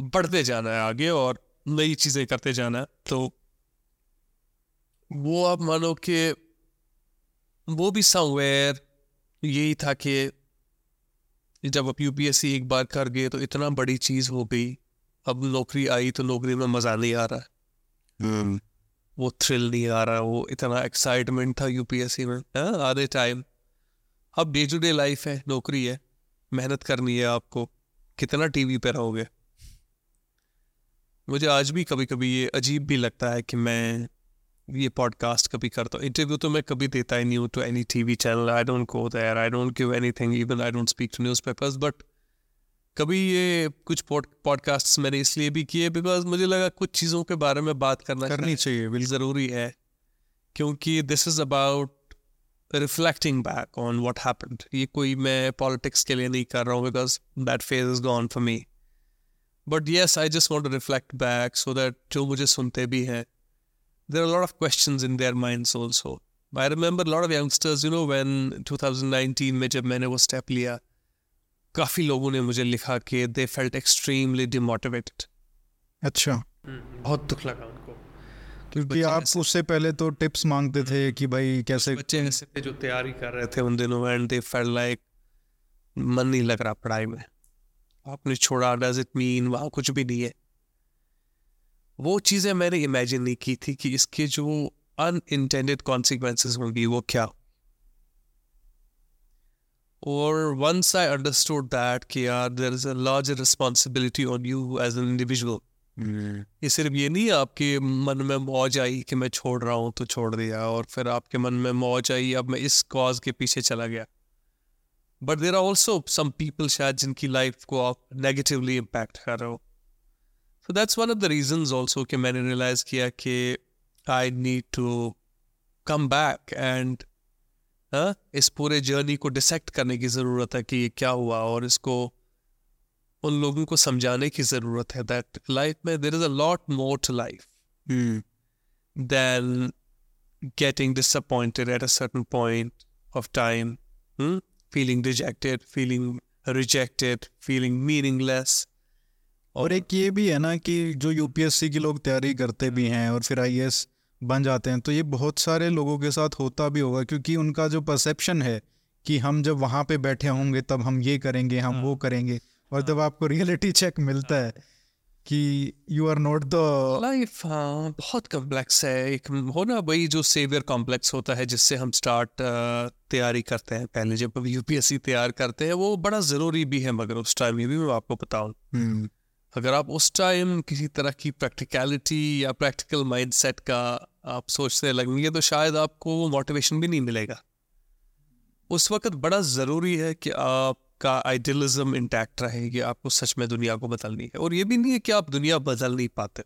बढ़ते जाना है आगे और नई चीज़ें करते जाना है तो वो आप मानो कि वो भी समवेयर यही था कि जब आप यूपीएससी एक बार कर गए तो इतना बड़ी चीज़ हो गई अब नौकरी आई तो नौकरी में मज़ा नहीं आ रहा। है हम्म, वो थ्रिल नहीं आ रहा वो इतना एक्साइटमेंट था यूपीएससी में हाँ आधे टाइम अब डे टू डे लाइफ है नौकरी है मेहनत करनी है आपको कितना टीवी पे रहोगे? मुझे आज भी कभी कभी ये अजीब भी लगता है कि मैं ये पॉडकास्ट कभी करता हूँ। इंटरव्यू तो मैं कभी देता ही नहीं हूँ to any T V channel I don't go there I don't give anything even I don't speak to newspapers but कभी ये कुछ पॉडकास्ट मैंने इसलिए भी किए बिकॉज़ मुझे लगा कुछ चीज़ों के बारे में बात करना करनी चाहिए बिल्कुल। ज़रूरी है। क्योंकि this is about reflecting back on what happened ये कोई मैं पॉलिटिक्स के लिए नहीं कर रहा हूँ because that phase is gone for me but yes I just want to reflect back so that जो मुझे सुनते भी हैं there are a lot of questions in their minds also. I remember a lot of youngsters, you know, when 2019 में जब मैंने वो स्टेप लिया काफ़ी लोगों ने मुझे लिखा कि दे फेल्ट एक्सट्रीमली डिमोटिवेटेड अच्छा। बहुत दुख लगा उनको। क्योंकि आप उससे पहले तो टिप्स मांगते थे कि भाई कैसे बच्चे ऐसे थे जो तैयारी कर रहे थे उन दिनों एंड दे फेल लाइक मन नहीं लग रहा पढ़ाई में। आपने छोड़ा डज इट मीन वहाँ कुछ भी नहीं है। वो चीज़ें मैंने इमेजिन नहीं की थी कि इसके जो अनइंटेंडेड कॉन्सिक्वेंसेस होंगी वो क्या और वंस आई अंडरस्टूड दैट कि यार there is a larger responsibility on you as an individual ये सिर्फ़ ये नहीं आपके मन में मौज आई कि मैं छोड़ रहा हूँ तो छोड़ दिया। और फिर आपके मन में मौज आई अब मैं इस कॉज के पीछे चला गया। But there are also some people शायद जिनकी लाइफ को आप नेगेटिवली इम्पैक्ट कर रहे हो। So that's one of the reasons also कि मैंने रियलाइज़ किया कि I need to come back and इस पूरे जर्नी को डिसेक्ट करने की ज़रूरत है कि ये क्या हुआ और इसको उन लोगों को समझाने की ज़रूरत है दैट लाइफ में there is a lot more to life than getting disappointed at a certain point of time, feeling dejected, feeling rejected, feeling meaningless. और एक ये भी है ना कि जो यूपीएससी की लोग तैयारी करते भी हैं और फिर आईएएस बन जाते हैं तो ये बहुत सारे लोगों के साथ होता भी होगा क्योंकि उनका जो परसेप्शन है कि हम जब वहाँ पे बैठे होंगे तब हम ये करेंगे हम वो करेंगे और जब आपको रियलिटी चेक मिलता है कि you are not the life हाँ बहुत कम्प्लेक्स है। एक हो ना वही जो सेवियर कॉम्प्लेक्स होता है जिससे हम स्टार्ट तैयारी करते हैं। पहले जब हम यूपीएससी तैयार करते हैं वो बड़ा ज़रूरी भी है मगर उस टाइम ये भी मैं आपको बताऊँ। अगर आप उस टाइम किसी तरह की प्रैक्टिकलिटी या प्रैक्टिकल माइंडसेट का आप सोचने लगेंगे तो शायद आपको वो मोटिवेशन भी नहीं मिलेगा। उस वक्त बड़ा ज़रूरी है कि आपका आइडियलिज्म इंटैक्ट रहे कि आपको सच में दुनिया को बदलनी है। और ये भी नहीं है कि आप दुनिया बदल नहीं पाते।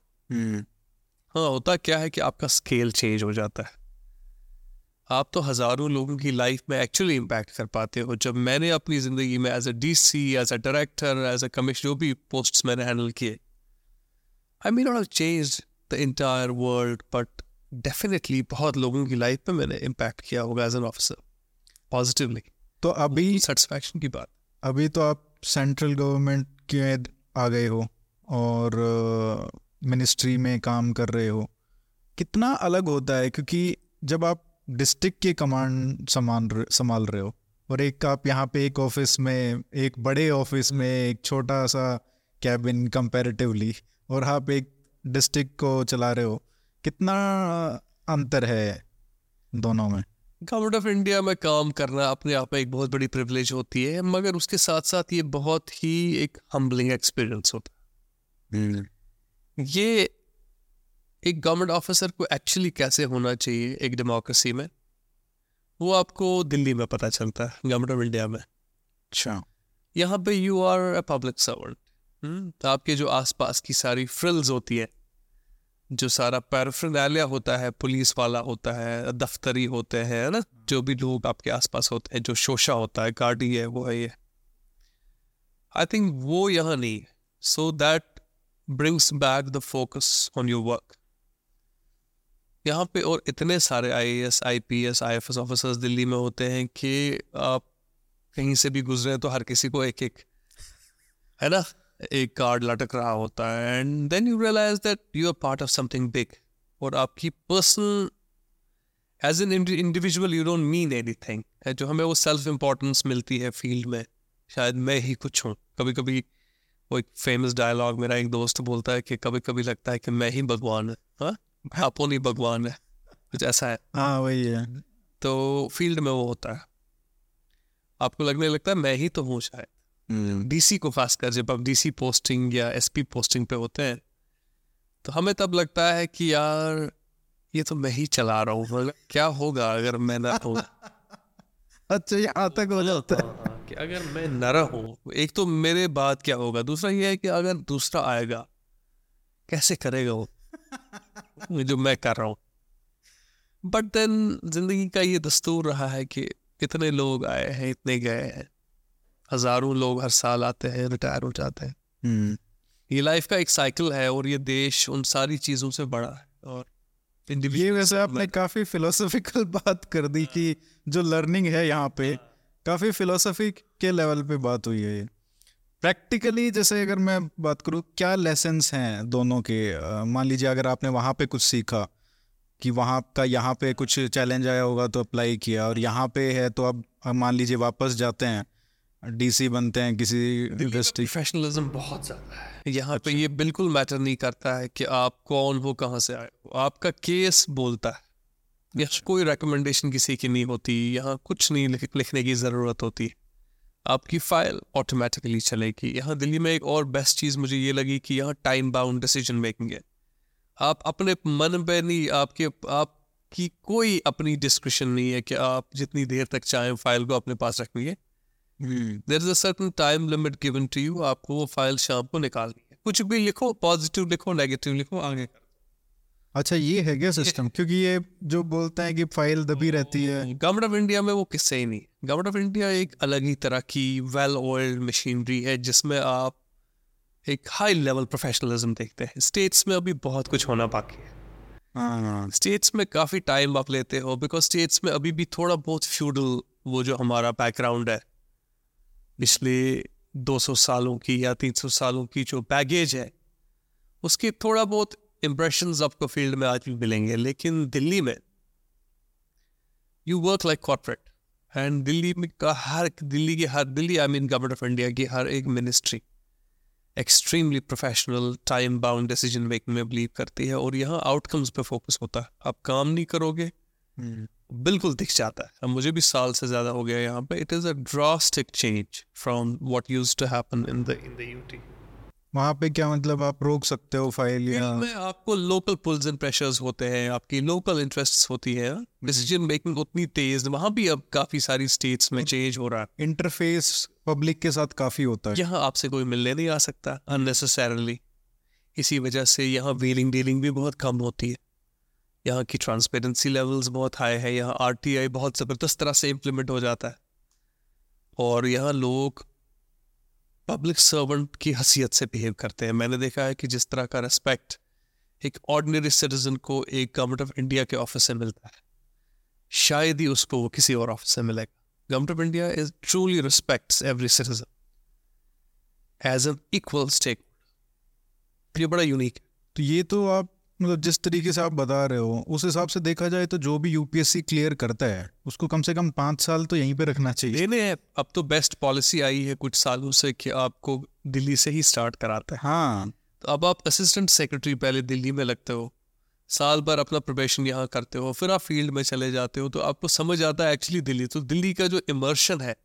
हाँ होता क्या है कि आपका स्केल चेंज हो जाता है। आप तो हज़ारों लोगों की लाइफ में एक्चुअली इम्पैक्ट कर पाते हो। जब मैंने अपनी ज़िंदगी में as a D C as a director as a commissioner जो भी पोस्ट मैंने हैंडल किए I mean not change the entire world but definitely बहुत लोगों की लाइफ में मैंने इम्पैक्ट किया होगा एज एन ऑफिसर पॉजिटिवली तो अभी सेटिस्फैक्शन की बात। अभी तो आप सेंट्रल गवर्नमेंट के आ गए हो और मिनिस्ट्री में काम कर रहे हो। कितना अलग होता है? क्योंकि जब आप डिस्ट्रिक्ट की कमांड संभाल संभाल रहे हो और एक आप यहाँ पे एक ऑफ़िस में, एक बड़े ऑफ़िस में, एक छोटा सा कैबिन कंपैरेटिवली और आप एक डिस्ट्रिक्ट को चला रहे हो, कितना अंतर है दोनों में? गवर्नमेंट ऑफ़ इंडिया में काम करना अपने आप में एक बहुत बड़ी प्रिविलेज होती है मगर उसके साथ साथ ये बहुत ही एक हम्बलिंग एक्सपीरियंस होता है। ये एक गवर्नमेंट ऑफिसर को एक्चुअली कैसे होना चाहिए एक डेमोक्रेसी में वो आपको दिल्ली में पता चलता है गवर्नमेंट ऑफ़ इंडिया में। अच्छा। यहाँ पे you are a public servant तो आपके जो आसपास की सारी फ्रिल्स होती है जो सारा पैराफर्नालिया होता है, पुलिस वाला होता है, दफ्तरी होते हैं ना? जो भी लोग आपके आसपास होते हैं, जो शोशा होता है, गाड़ी है, वो है ये। आई थिंक वो यहाँ नहीं। So that brings back the focus on your work यहाँ पे और इतने सारे I S I P S I F S officers Delhi में होते हैं कि आप कहीं से भी गुजरे तो हर किसी को एक एक है ना? एक कार्ड लटक रहा होता है and then you realise that you are part of something big और आपकी personal as an individual you don't mean anything है जो हमें वो सेल्फ इम्पोर्टेंस मिलती है फ़ील्ड में शायद मैं ही कुछ हूँ। कभी कभी वो एक फ़ेमस डायलॉग मेरा एक दोस्त बोलता है कि कभी कभी लगता है कि मैं ही भगवान है। हाँ? आपो नहीं भगवान है। कुछ ऐसा है। हाँ वही है। तो फ़ील्ड में वो होता है। आपको लगने लगता है मैं ही तो हूँ शायद। डीसी को खासकर जब आप डीसी पोस्टिंग या एसपी पोस्टिंग पे होते हैं तो हमें तब लगता है कि यार ये तो मैं ही चला रहा हूँ। मगर क्या होगा अगर मैं ना हूँ? अच्छा यहाँ तक हो जाता है। हाँ, कि अगर मैं न रहूँ एक तो मेरे बाद क्या होगा? दूसरा ये है कि अगर दूसरा आएगा कैसे करेगा वो? जो मैं कर रहा हूँ। बट देन ज़िंदगी का ये दस्तूर रहा है कि कितने लोग आए हैं इतने गए हैं। हज़ारों लोग हर साल आते हैं रिटायर हो जाते हैं। हम्म, ये लाइफ का एक साइकिल है और ये देश उन सारी चीज़ों से बड़ा है और ये वैसे आपने काफ़ी फिलोसफिकल बात कर दी कि जो लर्निंग है यहाँ पे काफ़ी फिलोसफी के लेवल पे बात हुई है ये। प्रैक्टिकली जैसे अगर मैं बात करूँ क्या लेसन्स हैं दोनों के? मान लीजिए अगर आपने वहाँ पे कुछ सीखा कि वहाँ का यहाँ पे कुछ चैलेंज आया होगा तो अप्लाई किया और यहाँ पे है तो अब अब मान लीजिए वापस जाते हैं डीसी बनते हैं किसी डिस्ट्रिक्ट प्रोफेशनलिज्म बहुत ज़्यादा है। यहाँ पे ये बिल्कुल मैटर नहीं करता है कि आप कौन हो कहाँ से आए हो। आपका केस बोलता है। यहाँ कोई रिकमेंडेशन किसी की नहीं होती यहाँ कुछ नहीं लिख, लिखने की ज़रूरत होती। आपकी फ़ाइल ऑटोमेटिकली चलेगी। यहाँ दिल्ली में एक और बेस्ट चीज़ मुझे ये लगी कि यहाँ टाइम बाउंड डिसीज़न मेकिंग है। आप अपने मन पे नहीं आपके आपकी कोई अपनी डिस्क्रिप्शन नहीं है कि आप जितनी देर तक चाहें फ़ाइल को अपने पास रखनी है there is a certain time limit given to you आपको वो फ़ाइल शाम को निकालनी है। कुछ भी लिखो पॉजिटिव लिखो नेगेटिव लिखो आगे। अच्छा ये है क्या सिस्टम क्योंकि ये जो बोलते हैं कि फ़ाइल दबी रहती है। गवर्नमेंट ऑफ़ इंडिया में वो किस्से ही नहीं गवर्नमेंट ऑफ़ इंडिया एक अलग ही तरह की वेल ऑयल्ड मशीनरी है जिसमें आप एक हाई लेवल प्रोफेशनलिज्म देखते हैं। स्टेट्स में अभी बहुत कुछ होना बाकी है। हाँ। स्टेट्स में काफ़ी टाइम आप लेते हो बिकॉज़ स्टेट्स में अभी भी थोड़ा बहुत फ्यूडल वो जो हमारा बैकग्राउंड है पिछले 200 सालों की या 300 सालों की जो बैगेज है, उसकी थोड़ा बहुत इम्प्रेशंस आपको फ़ील्ड में आज भी मिलेंगे। लेकिन दिल्ली में you work like corporate and Delhi में का हर दिल्ली की हर, Delhi I mean government of India की हर एक ministry extremely professional time bound decision making में बिलीव करती है और यहाँ आउटकम्स पे फोकस होता है। आप काम नहीं करोगे बिल्कुल दिख जाता है। अब मुझे भी साल से ज़्यादा हो गया यहाँ पे। It is a drastic change from what used to happen in the in the UT वहाँ पे क्या मतलब आप रोक सकते हो फ़ाइल या में आपको लोकल पुल्स एंड प्रेशर्स होते हैं आपकी लोकल इंटरेस्ट्स होती है। डिसीज़न मेकिंग उतनी तेज वहाँ भी अब काफ़ी सारी स्टेट्स में चेंज हो रहा है। इंटरफेस पब्लिक के साथ काफ़ी होता है। यहाँ आपसे कोई मिलने नहीं आ सकता अननेसेसरली इसी वजह से यहाँ व्हीलिंग डीलिंग भी बहुत कम होती है। यहाँ की ट्रांसपेरेंसी लेवल्स बहुत हाई है, यहाँ आरटीआई बहुत ज़बरदस्त तरह से इम्प्लीमेंट हो जाता है। और यहाँ लोग पब्लिक सर्वेंट की हसीियत से बिहेव करते हैं। मैंने देखा है कि जिस तरह का रेस्पेक्ट एक ऑर्डिनरी सिटीजन को एक गवर्नमेंट ऑफ़ इंडिया के ऑफ़िस से मिलता है, शायद ही उसको वो किसी और ऑफ़िस से मिलेगा। Government of India is truly respects every citizen as an equal stake ये बड़ा यूनिक तो ये तो आप मतलब जिस तरीके से आप बता रहे हो उस हिसाब से देखा जाए तो जो भी यूपीएससी क्लियर करता है उसको कम से कम पाँच साल तो यहीं पे रखना चाहिए। लेने हैं अब तो बेस्ट पॉलिसी आई है कुछ सालों से कि आपको दिल्ली से ही स्टार्ट कराता है। हाँ। तो अब आप असिस्टेंट सेक्रेटरी पहले दिल्ली में लगते हो साल भर अपना प्रोफेशन यहाँ करते हो फिर आप फ़ील्ड में चले जाते हो तो आपको समझ आता है एक्चुअली दिल्ली तो दिल्ली का जो इमर्शन है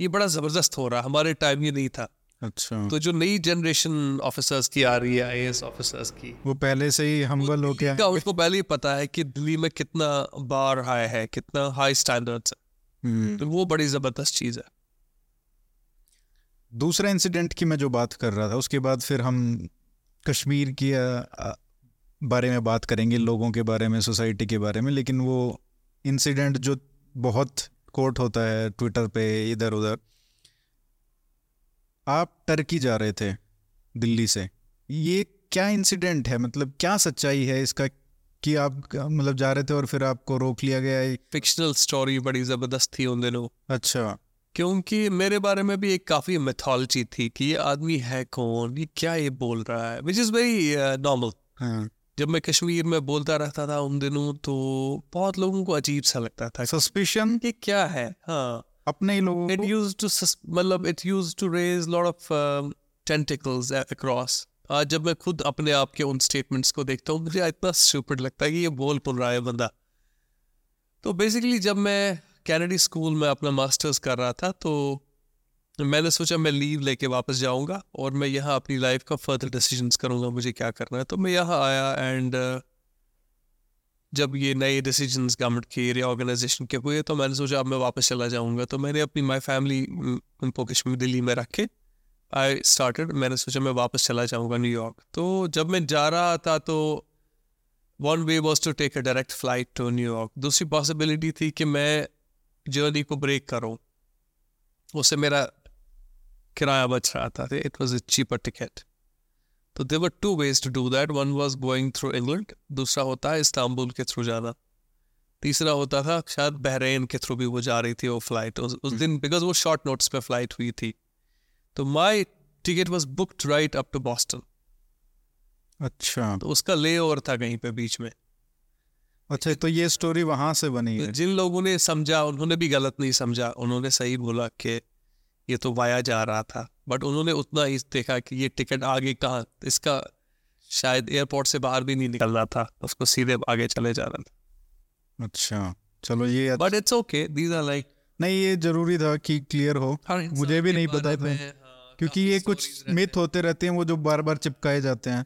ये बड़ा ज़बरदस्त हो रहा है हमारे टाइम ये नहीं था। अच्छा। तो जो नई जनरेशन ऑफिसर्स की आ रही है आई ऑफिसर्स की वो पहले से ही हम्बल हो गया। का उसको पहले ही पता है कि दिल्ली में कितना बार हाई है कितना हाई स्टैंडर्ड्स है। हम्म। तो वो बड़ी ज़बरदस्त चीज़ है। दूसरा इंसिडेंट की मैं जो बात कर रहा था उसके बाद फिर हम कश्मीर की बारे में बात करेंगे लोगों के बारे में सोसाइटी के बारे में लेकिन वो इंसिडेंट जो बहुत कोट होता है ट्विटर पे इधर उधर आप टर्की जा रहे थे दिल्ली से। ये क्या इंसिडेंट है? मतलब क्या सच्चाई है इसका कि आप मतलब जा रहे थे और फिर आपको रोक लिया गया है फिक्शनल स्टोरी बड़ी ज़बरदस्त थी उन दिनों। अच्छा। क्योंकि मेरे बारे में भी एक काफ़ी मेथोलॉजी थी कि ये आदमी है कौन? ये क्या ये बोल रहा है? विच इज़ वेरी नॉर्मल जब मैं कश्मीर में बोलता रहता था उन दिनों तो बहुत लोगों को अजीब सा लगता था सस्पिशन कि क्या है? हाँ। अपने ही लोगों used to sus- मतलब used to raise lot of um, tentacles across. आज जब मैं खुद अपने आप के उन स्टेटमेंट्स को देखता हूँ मुझे इतना स्टूपिड लगता है कि ये बोल पुल रहा है बंदा। तो बेसिकली जब मैं कैनेडी स्कूल में अपना मास्टर्स कर रहा था तो मैंने सोचा मैं लीव लेके वापस जाऊँगा और मैं यहाँ अपनी लाइफ का फर्दर डिसीजंस करूँगा मुझे क्या करना है। तो मैं यहाँ आया एंड जब ये नए डिसीज़न गवर्नमेंट के रीऑर्गेनाइजेशन के हुए तो मैंने सोचा अब मैं वापस चला जाऊँगा। तो मैंने अपनी माई फैमिली उनको कश्मीर, दिल्ली में रख। आई स्टार्टेड मैंने सोचा मैं वापस चला जाऊँगा न्यूयॉर्क तो जब मैं जा रहा था तो one way was to take a direct flight to New York दूसरी पॉसिबिलिटी थी कि मैं जर्नी को ब्रेक करूँ। उससे मेरा किराया बच रहा था। It was a cheaper ticket तो there were two ways to do that one was going through England दूसरा होता है इस्तांबुल के थ्रू जाना। तीसरा होता था शायद बहरेन के थ्रू भी वो जा रही थी वो फ़्लाइट उस, उस दिन बिकॉज़ वो शॉर्ट नोट्स पे फ़्लाइट हुई थी। तो my ticket was booked right up to Boston अच्छा। तो उसका ले ओवर था कहीं पे बीच में। अच्छा तो ये स्टोरी वहाँ से बनी है। जिन लोगों ने समझा उन्होंने भी गलत नहीं समझा। उन्होंने सही बोला कि ये तो वाया जा रहा था। बट उन्होंने उतना ही देखा कि ये टिकट आगे कहाँ इसका शायद एयरपोर्ट से बाहर भी नहीं निकलना था उसको सीधे आगे चले जाना था। अच्छा चलो ये but it's okay these are like नहीं ये ज़रूरी था कि क्लियर हो। मुझे भी नहीं पता था हाँ, क्योंकि ये कुछ मिथ होते रहते हैं वो जो बार बार चिपकाए जाते हैं।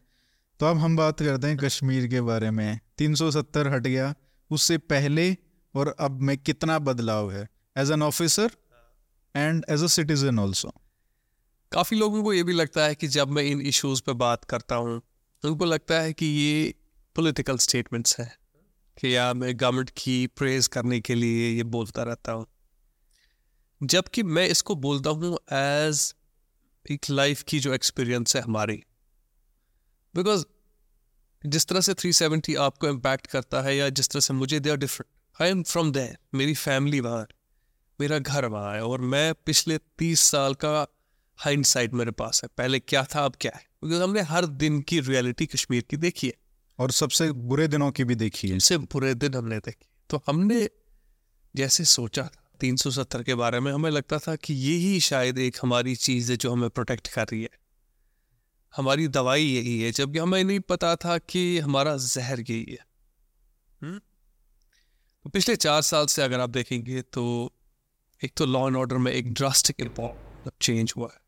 तो अब हम बात करते हैं कश्मीर के बारे में। 370 हट गया उससे पहले और अब में कितना बदलाव है? As an officer and as a citizen also काफ़ी लोगों को ये भी लगता है कि जब मैं इन इश्यूज़ पे बात करता हूँ, उनको लगता है कि ये पॉलिटिकल स्टेटमेंट्स हैं, कि या मैं गवर्नमेंट की प्रेज करने के लिए ये बोलता रहता हूँ। जबकि मैं इसको बोलता हूँ एज एक लाइफ की जो एक्सपीरियंस है हमारी। बिकॉज़ जिस तरह से 370 आपको इम्पैक्ट करता है या जिस तरह से मुझे they are different I am from there मेरी फैमिली वहाँ। मेरा घर वहाँ है और मैं पिछले तीस साल का हाइंड साइड मेरे पास है। पहले क्या था अब क्या है? क्योंकि हमने हर दिन की रियलिटी कश्मीर की देखी है। और सबसे बुरे दिनों की भी देखी है। सबसे बुरे दिन हमने देखे। तो हमने जैसे सोचा था तीन सौ सत्तर के बारे में हमें लगता था कि यही शायद एक हमारी चीज़ है जो हमें प्रोटेक्ट कर रही है। हमारी दवाई यही है जबकि हमें नहीं पता था कि हमारा जहर यही है। हुँ? तो पिछले चार साल से अगर आप देखेंगे तो एक तो लॉ एंड ऑर्डर में एक ड्रास्टिक चेंज हुआ है।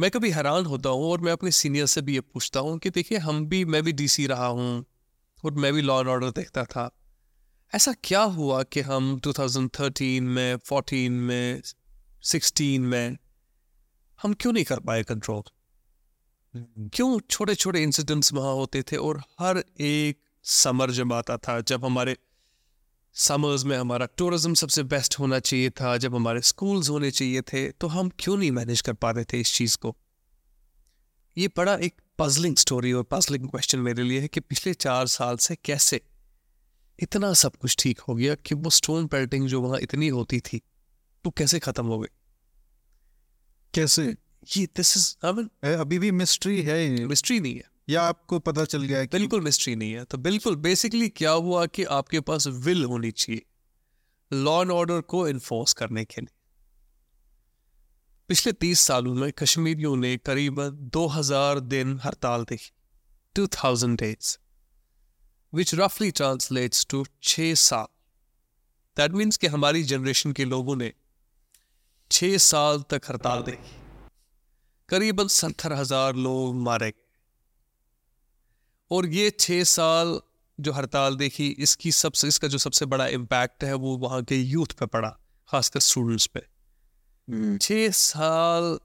मैं कभी हैरान होता हूँ और मैं अपने सीनियर से भी ये पूछता हूँ कि देखिए हम भी मैं भी डीसी रहा हूँ और मैं भी लॉ एंड ऑर्डर देखता था। ऐसा क्या हुआ कि हम 2013 में 14 में 16 में हम क्यों नहीं कर पाए कंट्रोल क्यों छोटे छोटे इंसिडेंट्स वहाँ होते थे और हर एक समर जब आता था जब हमारे समर्स में हमारा टूरिज़्म सबसे बेस्ट होना चाहिए था। जब हमारे स्कूल्स होने चाहिए थे तो हम क्यों नहीं मैनेज कर पा रहे थे इस चीज़ को? ये बड़ा एक पजलिंग स्टोरी और पजलिंग क्वेश्चन मेरे लिए है कि पिछले चार साल से कैसे इतना सब कुछ ठीक हो गया कि वो स्टोन पेल्टिंग जो वहाँ इतनी होती थी वो कैसे ख़त्म हो गई? कैसे? ये दिस इज़ आई मीन अभी भी मिस्ट्री है मिस्ट्री नहीं है। या आपको पता चल गया कि बिल्कुल मिस्ट्री नहीं है। तो बिल्कुल बेसिकली क्या हुआ कि आपके पास विल होनी चाहिए। लॉ एंड ऑर्डर को इन्फोर्स करने के लिए। पिछले तीस सालों में कश्मीरियों ने करीबन 2000 दिन हड़ताल देखी। 2000 डेज़ विच रफली ट्रांसलेट्स टू छः साल। दैट मीन्स कि हमारी जनरेशन के लोगों ने छः साल तक हड़ताल देखी। करीबन सत्तर हज़ार लोग मारे गए। और ये छः साल जो हड़ताल देखी इसकी सबसे इसका जो सबसे बड़ा इम्पैक्ट है वो वहाँ के यूथ पे पड़ा खासकर स्टूडेंट्स पे। हम्म। छः साल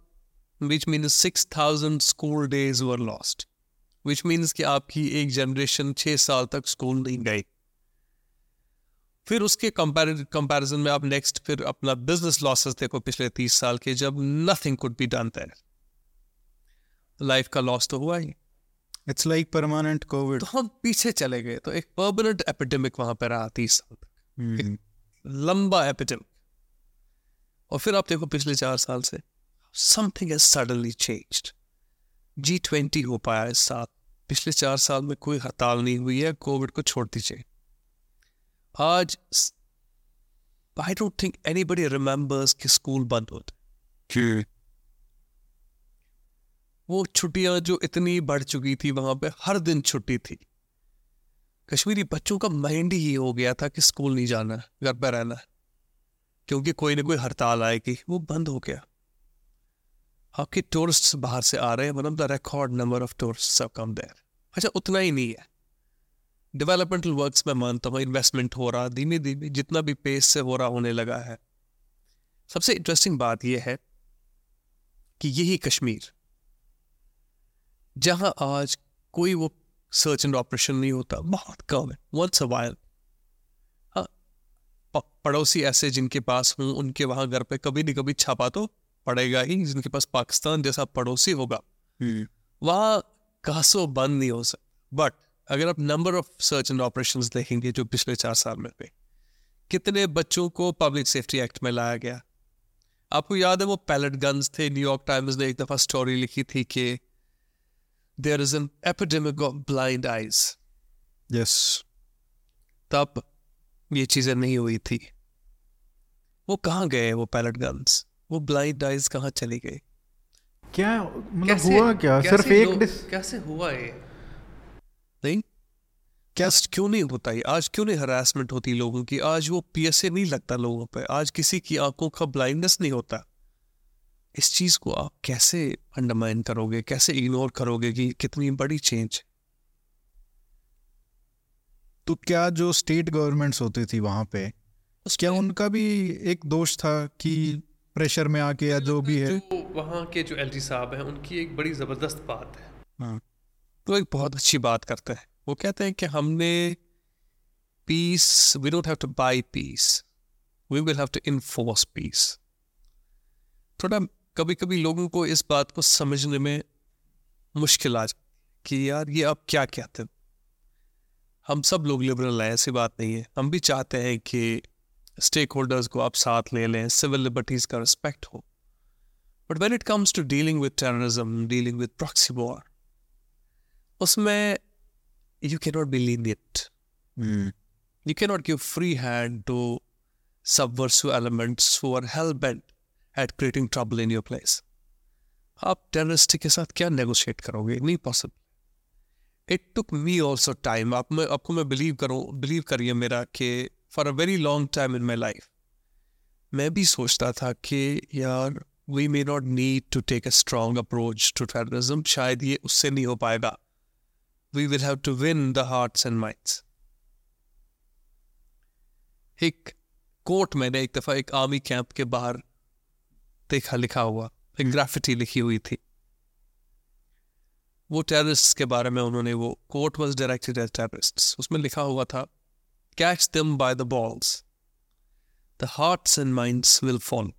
which mean six thousand school days were lost which means कि आपकी एक जनरेशन छः साल तक स्कूल नहीं गई। फिर उसके कंपैरिजन में आप नेक्स्ट फिर अपना बिज़नेस लॉसेस देखो पिछले तीस साल के जब nothing could be done there life का लॉस तो हुआ ही। इट्स लाइक परमानेंट कोविड तो हम पीछे चले गए तो एक परमानेंट एपिडेमिक वहाँ पर रहा तीस साल तक। हम्म। लंबा एपिडेमिक और फिर आप देखो पिछले चार साल से something has suddenly changed G twenty हो पाया इस साल। पिछले चार साल में कोई हड़ताल नहीं हुई है कोविड को छोड़ दीजिए। आज I don't think anybody remembers कि स्कूल बंद होते। वो छुट्टियाँ जो इतनी बढ़ चुकी थी वहाँ पे, हर दिन छुट्टी थी। कश्मीरी बच्चों का माइंड ही हो गया था कि स्कूल नहीं जाना, घर पर रहना, क्योंकि कोई ना कोई हड़ताल आएगी, वो बंद हो गया। आपके टूरिस्ट बाहर से आ रहे हैं मतलब the record number of tourist come there अच्छा उतना ही नहीं है। डेवलपमेंटल वर्क्स में मानता हूँ इन्वेस्टमेंट हो रहा धीमे धीमे जितना भी पेस से हो रहा होने लगा है। सबसे इंटरेस्टिंग बात यह है कि यही कश्मीर जहाँ आज कोई वो सर्च एंड ऑपरेशन नहीं होता बहुत कम है वंस अ वाइल हाँ पड़ोसी ऐसे जिनके पास हूँ उनके वहाँ घर पे कभी नहीं कभी छापा तो पड़ेगा ही जिनके पास पाकिस्तान जैसा पड़ोसी होगा। हम्म, वहाँ कासो बंद नहीं हो सकता। बट अगर आप number of search and operation देखेंगे जो पिछले चार साल में पे कितने बच्चों को पब्लिक सेफ्टी एक्ट में लाया गया? आपको याद है वो पैलेट गन्स थे न्यूयॉर्क टाइम्स ने एक दफ़ा स्टोरी लिखी थी कि there is an epidemic of blind eyes yes तब ये चीज़ें नहीं हुई थी। वो कहाँ गए वो पैलेट गन्स? वो ब्लाइंड आइज़ कहाँ चली गई? क्या मतलब हुआ क्या? सिर्फ़ कैसे एक डिस कैसे हुआ ये? नहीं। क्या क्यों नहीं होता ये? आज क्यों नहीं हरासमेंट होती लोगों की? आज वो पीएसए नहीं लगता लोगों पे। आज किसी की आँखों का ब्लाइंडनेस नहीं होता। इस चीज़ को आप कैसे अंडरमाइन करोगे कैसे इग्नोर करोगे कि कितनी बड़ी चेंज तो क्या जो स्टेट गवर्नमेंट्स होती थी वहाँ पे क्या उनका भी एक दोष था कि प्रेशर में आके या जो भी है? जो वहाँ के जो एलजी साहब हैं उनकी एक बड़ी ज़बरदस्त बात है। हाँ। तो एक बहुत अच्छी बात करते हैं। वो कहते हैं कि हमने peace we don't have to buy peace we will have to enforce peace थोड़ा कभी कभी लोगों को इस बात को समझने में मुश्किल आ जाती कि यार ये आप क्या कहते हैं? हम सब लोग लिबरल हैं ऐसी बात नहीं है। हम भी चाहते हैं कि स्टेक होल्डर्स को आप साथ ले लें सिविल लिबर्टीज का रिस्पेक्ट हो। But when it comes to dealing with terrorism dealing with proxy war उसमें you cannot be lenient. Hmm, You cannot give free hand to subversive elements who are hell bent at creating trouble in your place. आप टेररिस्ट के साथ क्या नेगोशिएट करोगे? नहीं possible it took me also time आप मैं, आपको मैं बिलीव करूँ बिलीव करिए मेरा कि for a very long time in my life मैं भी सोचता था कि यार we may not need to take a strong approach to terrorism शायद ये उससे नहीं हो पाएगा. We will have to win the hearts and minds. एक कोट मैंने एक दफ़ा एक आर्मी कैंप के बाहर देखा लिखा हुआ, एक ग्राफिटी लिखी हुई थी। वो टेररिस्ट के बारे में उन्होंने वो quote was directed at terrorists उसमें लिखा हुआ था catch them by the balls the hearts and minds will follow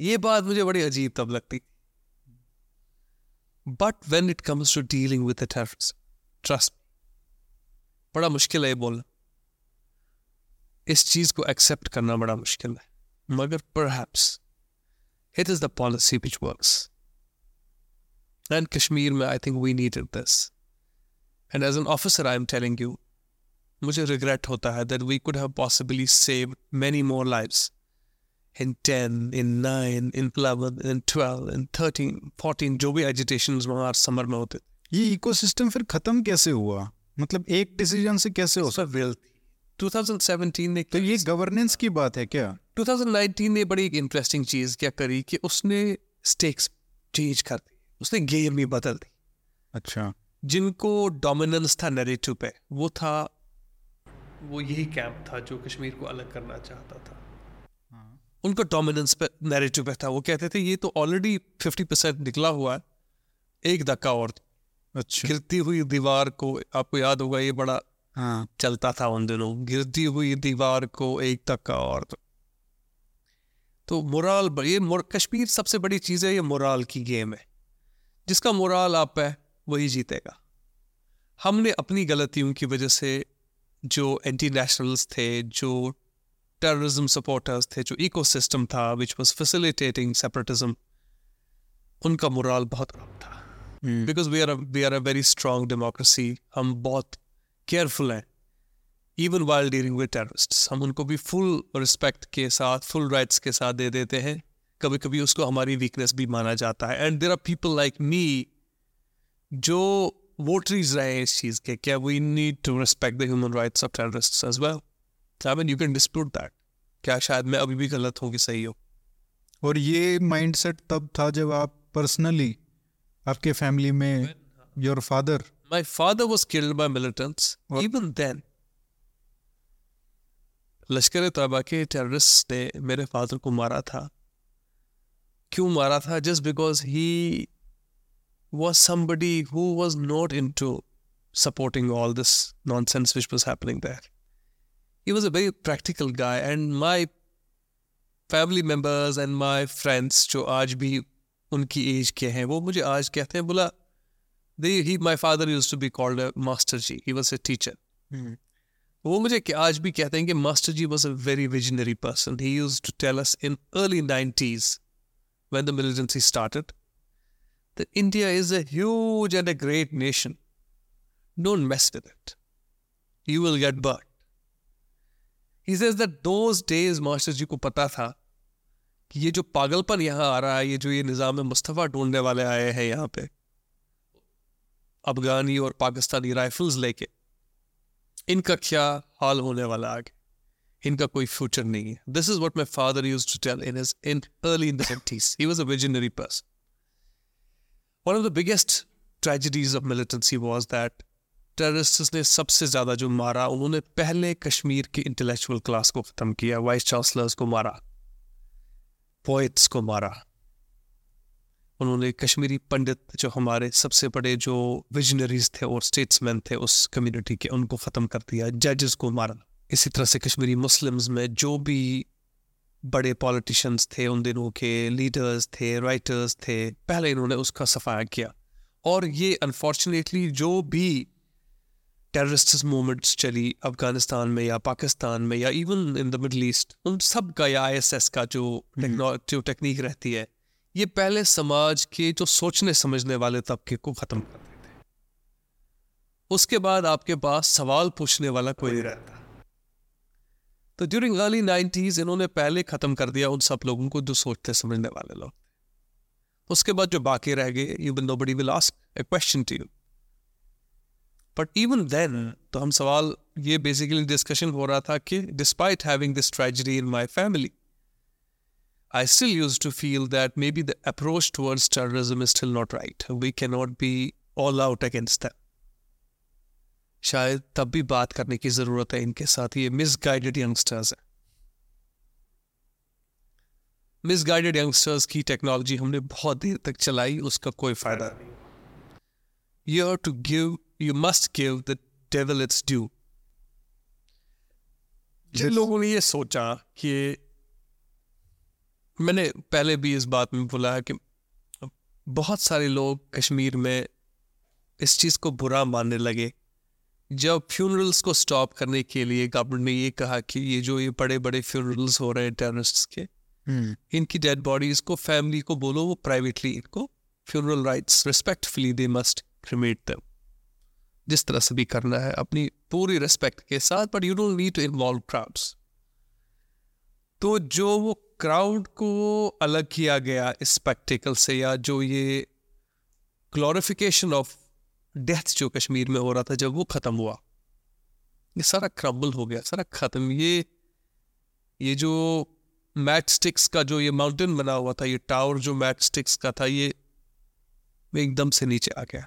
ये बात मुझे बड़ी अजीब तब लगती। But when it comes to dealing with terrorist trust बड़ा मुश्किल है ये बोलना। इस चीज़ को एक्सेप्ट करना बड़ा मुश्किल है। मगर perhaps it is the policy which works and Kashmir में I think we needed this and as an officer I am telling you मुझे रिग्रेट होता है that we could have possibly save many more lives in 10, in 9, in 11, in 12, in 13, 14, जो भी एजिटेशन वहाँ समर में होते ये इकोसिस्टम फिर खत्म कैसे हुआ? मतलब एक डिसीज़न से कैसे हो उसमें विल थी 2017 ने तो ये गवर्नेंस की बात है क्या? 2019 ने बड़ी एक इंटरेस्टिंग चीज़ क्या करी कि उसने स्टेक्स चेंज कर दी उसने गेम ही बदल दी। अच्छा। जिनको डोमिनेंस था नैरेटिव पे वो था वो यही कैंप था जो कश्मीर को अलग करना चाहता था। उनका डोमिनेंस पे नैरेटिव पे था। वो कहते थे ये तो ऑलरेडी 50 परसेंट निकला हुआ है। एक धक्का और अच्छा। गिरती हुई दीवार को आपको याद होगा ये बड़ा हाँ। चलता था उन दिनों। गिरती हुई दीवार को एक धक्का और। तो मोराल ये मोर, कश्मीर सबसे बड़ी चीज़ है ये मोराल की गेम है। जिसका मोराल आप है वही जीतेगा। हमने अपनी गलतियों की वजह से जो एंटी नेशनल्स थे जो टेररिज्म सपोर्टर्स थे जो इकोसिस्टम था विच वाज फैसिलिटेटिंग सेपरेटिज्म उनका मोराल बहुत कम था। Because we are we are a very strong democracy हम बहुत केयरफुल हैं even while dealing with terrorist हम उनको भी फुल रिस्पेक्ट के साथ फुल राइट्स के साथ दे देते हैं। कभी कभी उसको हमारी वीकनेस भी माना जाता है। And there are people like me जो वोटरीज रहे हैं इस चीज़ के। क्या we need to respect the human rights of terrorist as well I mean you can dispute that क्या शायद मैं अभी भी गलत हूँ कि सही हो? और ये माइंडसेट तब था जब आप पर्सनली आपके फैमिली में your father My father was killed by militants. What? Even then, लश्कर तयबा के टेरिस ने मेरे फादर को मारा था क्यों मारा था just because he was somebody who was not in to supporting all this nonsense which was happening there he was a very practical guy and my family members and my friends जो आज भी उनकी एज के हैं वो मुझे आज कहते हैं बोला they he my father used to be called a master ji he was a teacher वो मुझे आज भी कहते हैं कि master ji was a very visionary person he used to tell us in early 90s when the militancy started that India is a huge and a great nation don't mess with it you will get burned he says that those days master ji को पता था कि ये जो पागलपन यहाँ आ रहा है ये जो ये निज़ाम मुस्तफ़ा ढूँढने वाले आए हैं यहाँ पे अफगानी और पाकिस्तानी राइफल्स लेके। इनका क्या हाल होने वाला आगे? इनका कोई फ्यूचर नहीं है। This is what my father used to tell in in early 90s he was a visionary person one of the biggest tragedies of militancy was that terrorists ने सबसे ज़्यादा जो मारा, उन्होंने पहले कश्मीर के इंटेलेक्चुअल क्लास को ख़त्म किया वाइस चांसलर्स को मारा पोइट्स को मारा। उन्होंने कश्मीरी पंडित जो हमारे सबसे बड़े जो विजनरीज थे और स्टेट्समैन थे उस कम्युनिटी के उनको ख़त्म कर दिया जजेस को मारा। इसी तरह से कश्मीरी मुस्लिम्स में जो भी बड़े पॉलिटिशियंस थे उन दिनों के लीडर्स थे राइटर्स थे पहले इन्होंने उसका सफाया किया। और ये अनफॉर्चुनेटली जो भी टेररिस्ट मूवमेंट्स चली अफ़गानिस्तान में या पाकिस्तान में या even in the Middle East उन सब का या आईएसएस का जो टेक्नो जो टेक्निक रहती है ये पहले समाज के जो सोचने समझने वाले तबके को ख़त्म कर देते हैं। उसके बाद आपके पास सवाल पूछने वाला कोई नहीं रहता। तो ड्यूरिंग अर्ली नाइन्टीज इन्होंने पहले ख़त्म कर दिया उन सब लोगों को जो सोचते समझने वाले लोग उसके बाद जो बाकी रह गए you will nobody will ask a question to you but even then तो हम सवाल, ये बेसिकली डिस्कशन हो रहा था कि despite having this tragedy in my family I still used to feel that maybe the approach towards terrorism is still not right. We cannot be all out against them. शायद तब भी बात करने की ज़रूरत है इनके साथ। ये मिसगाइडेड यंगस्टर्स हैं। मिसगाइडेड यंगस्टर्स की टेक्नोलॉजी हमने बहुत देर तक चलाई उसका कोई फ़ायदा नहीं। You have to give you must give the devil its due Jin This- लोगों ने ये सोचा कि मैंने पहले भी इस बात में बोला है कि बहुत सारे लोग कश्मीर में इस चीज़ को बुरा मानने लगे। जब फ्यूनरल्स को स्टॉप करने के लिए गवर्नमेंट ने ये कहा कि ये जो ये बड़े बड़े फ्यूनरल्स हो रहे हैं टेररिस्ट्स के हम्म, इनकी डेड बॉडीज को फैमिली को बोलो वो प्राइवेटली इनको funeral rites respectfully they must cremate them जिस तरह से भी करना है अपनी पूरी रिस्पेक्ट के साथ but you don't need to involve crowds तो जो वो क्राउड को अलग किया गया इस स्पेक्टिकल से, या जो ये ग्लोरिफिकेशन ऑफ़ डेथ जो कश्मीर में हो रहा था, जब वो ख़त्म हुआ, ये सारा क्रम्बल हो गया, सारा ख़त्म। ये ये जो मैट स्टिक्स का जो ये माउंटेन बना हुआ था, ये टावर जो मैट स्टिक्स का था, ये एकदम से नीचे आ गया।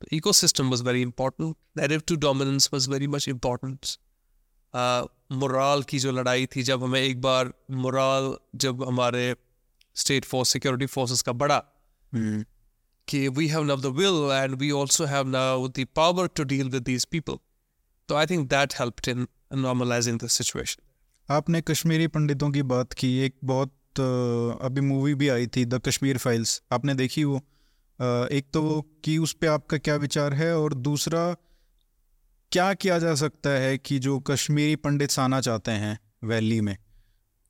तो ecosystem was very important native to dominance was very much important morale की जो लड़ाई थी जब हमें एक बार मुराल जब हमारे स्टेट फोर्स सिक्योरिटी फोर्सेस का बढ़ा हम्म, कि we have now the will and we also have now the power to deal with these people तो I think that helped in normalising the situation आपने कश्मीरी पंडितों की बात की एक बहुत अभी मूवी भी आई थी द कश्मीर फाइल्स आपने देखी वो? एक तो कि उस पर आपका क्या विचार है और दूसरा क्या किया जा सकता है कि जो कश्मीरी पंडित आना चाहते हैं वैली में,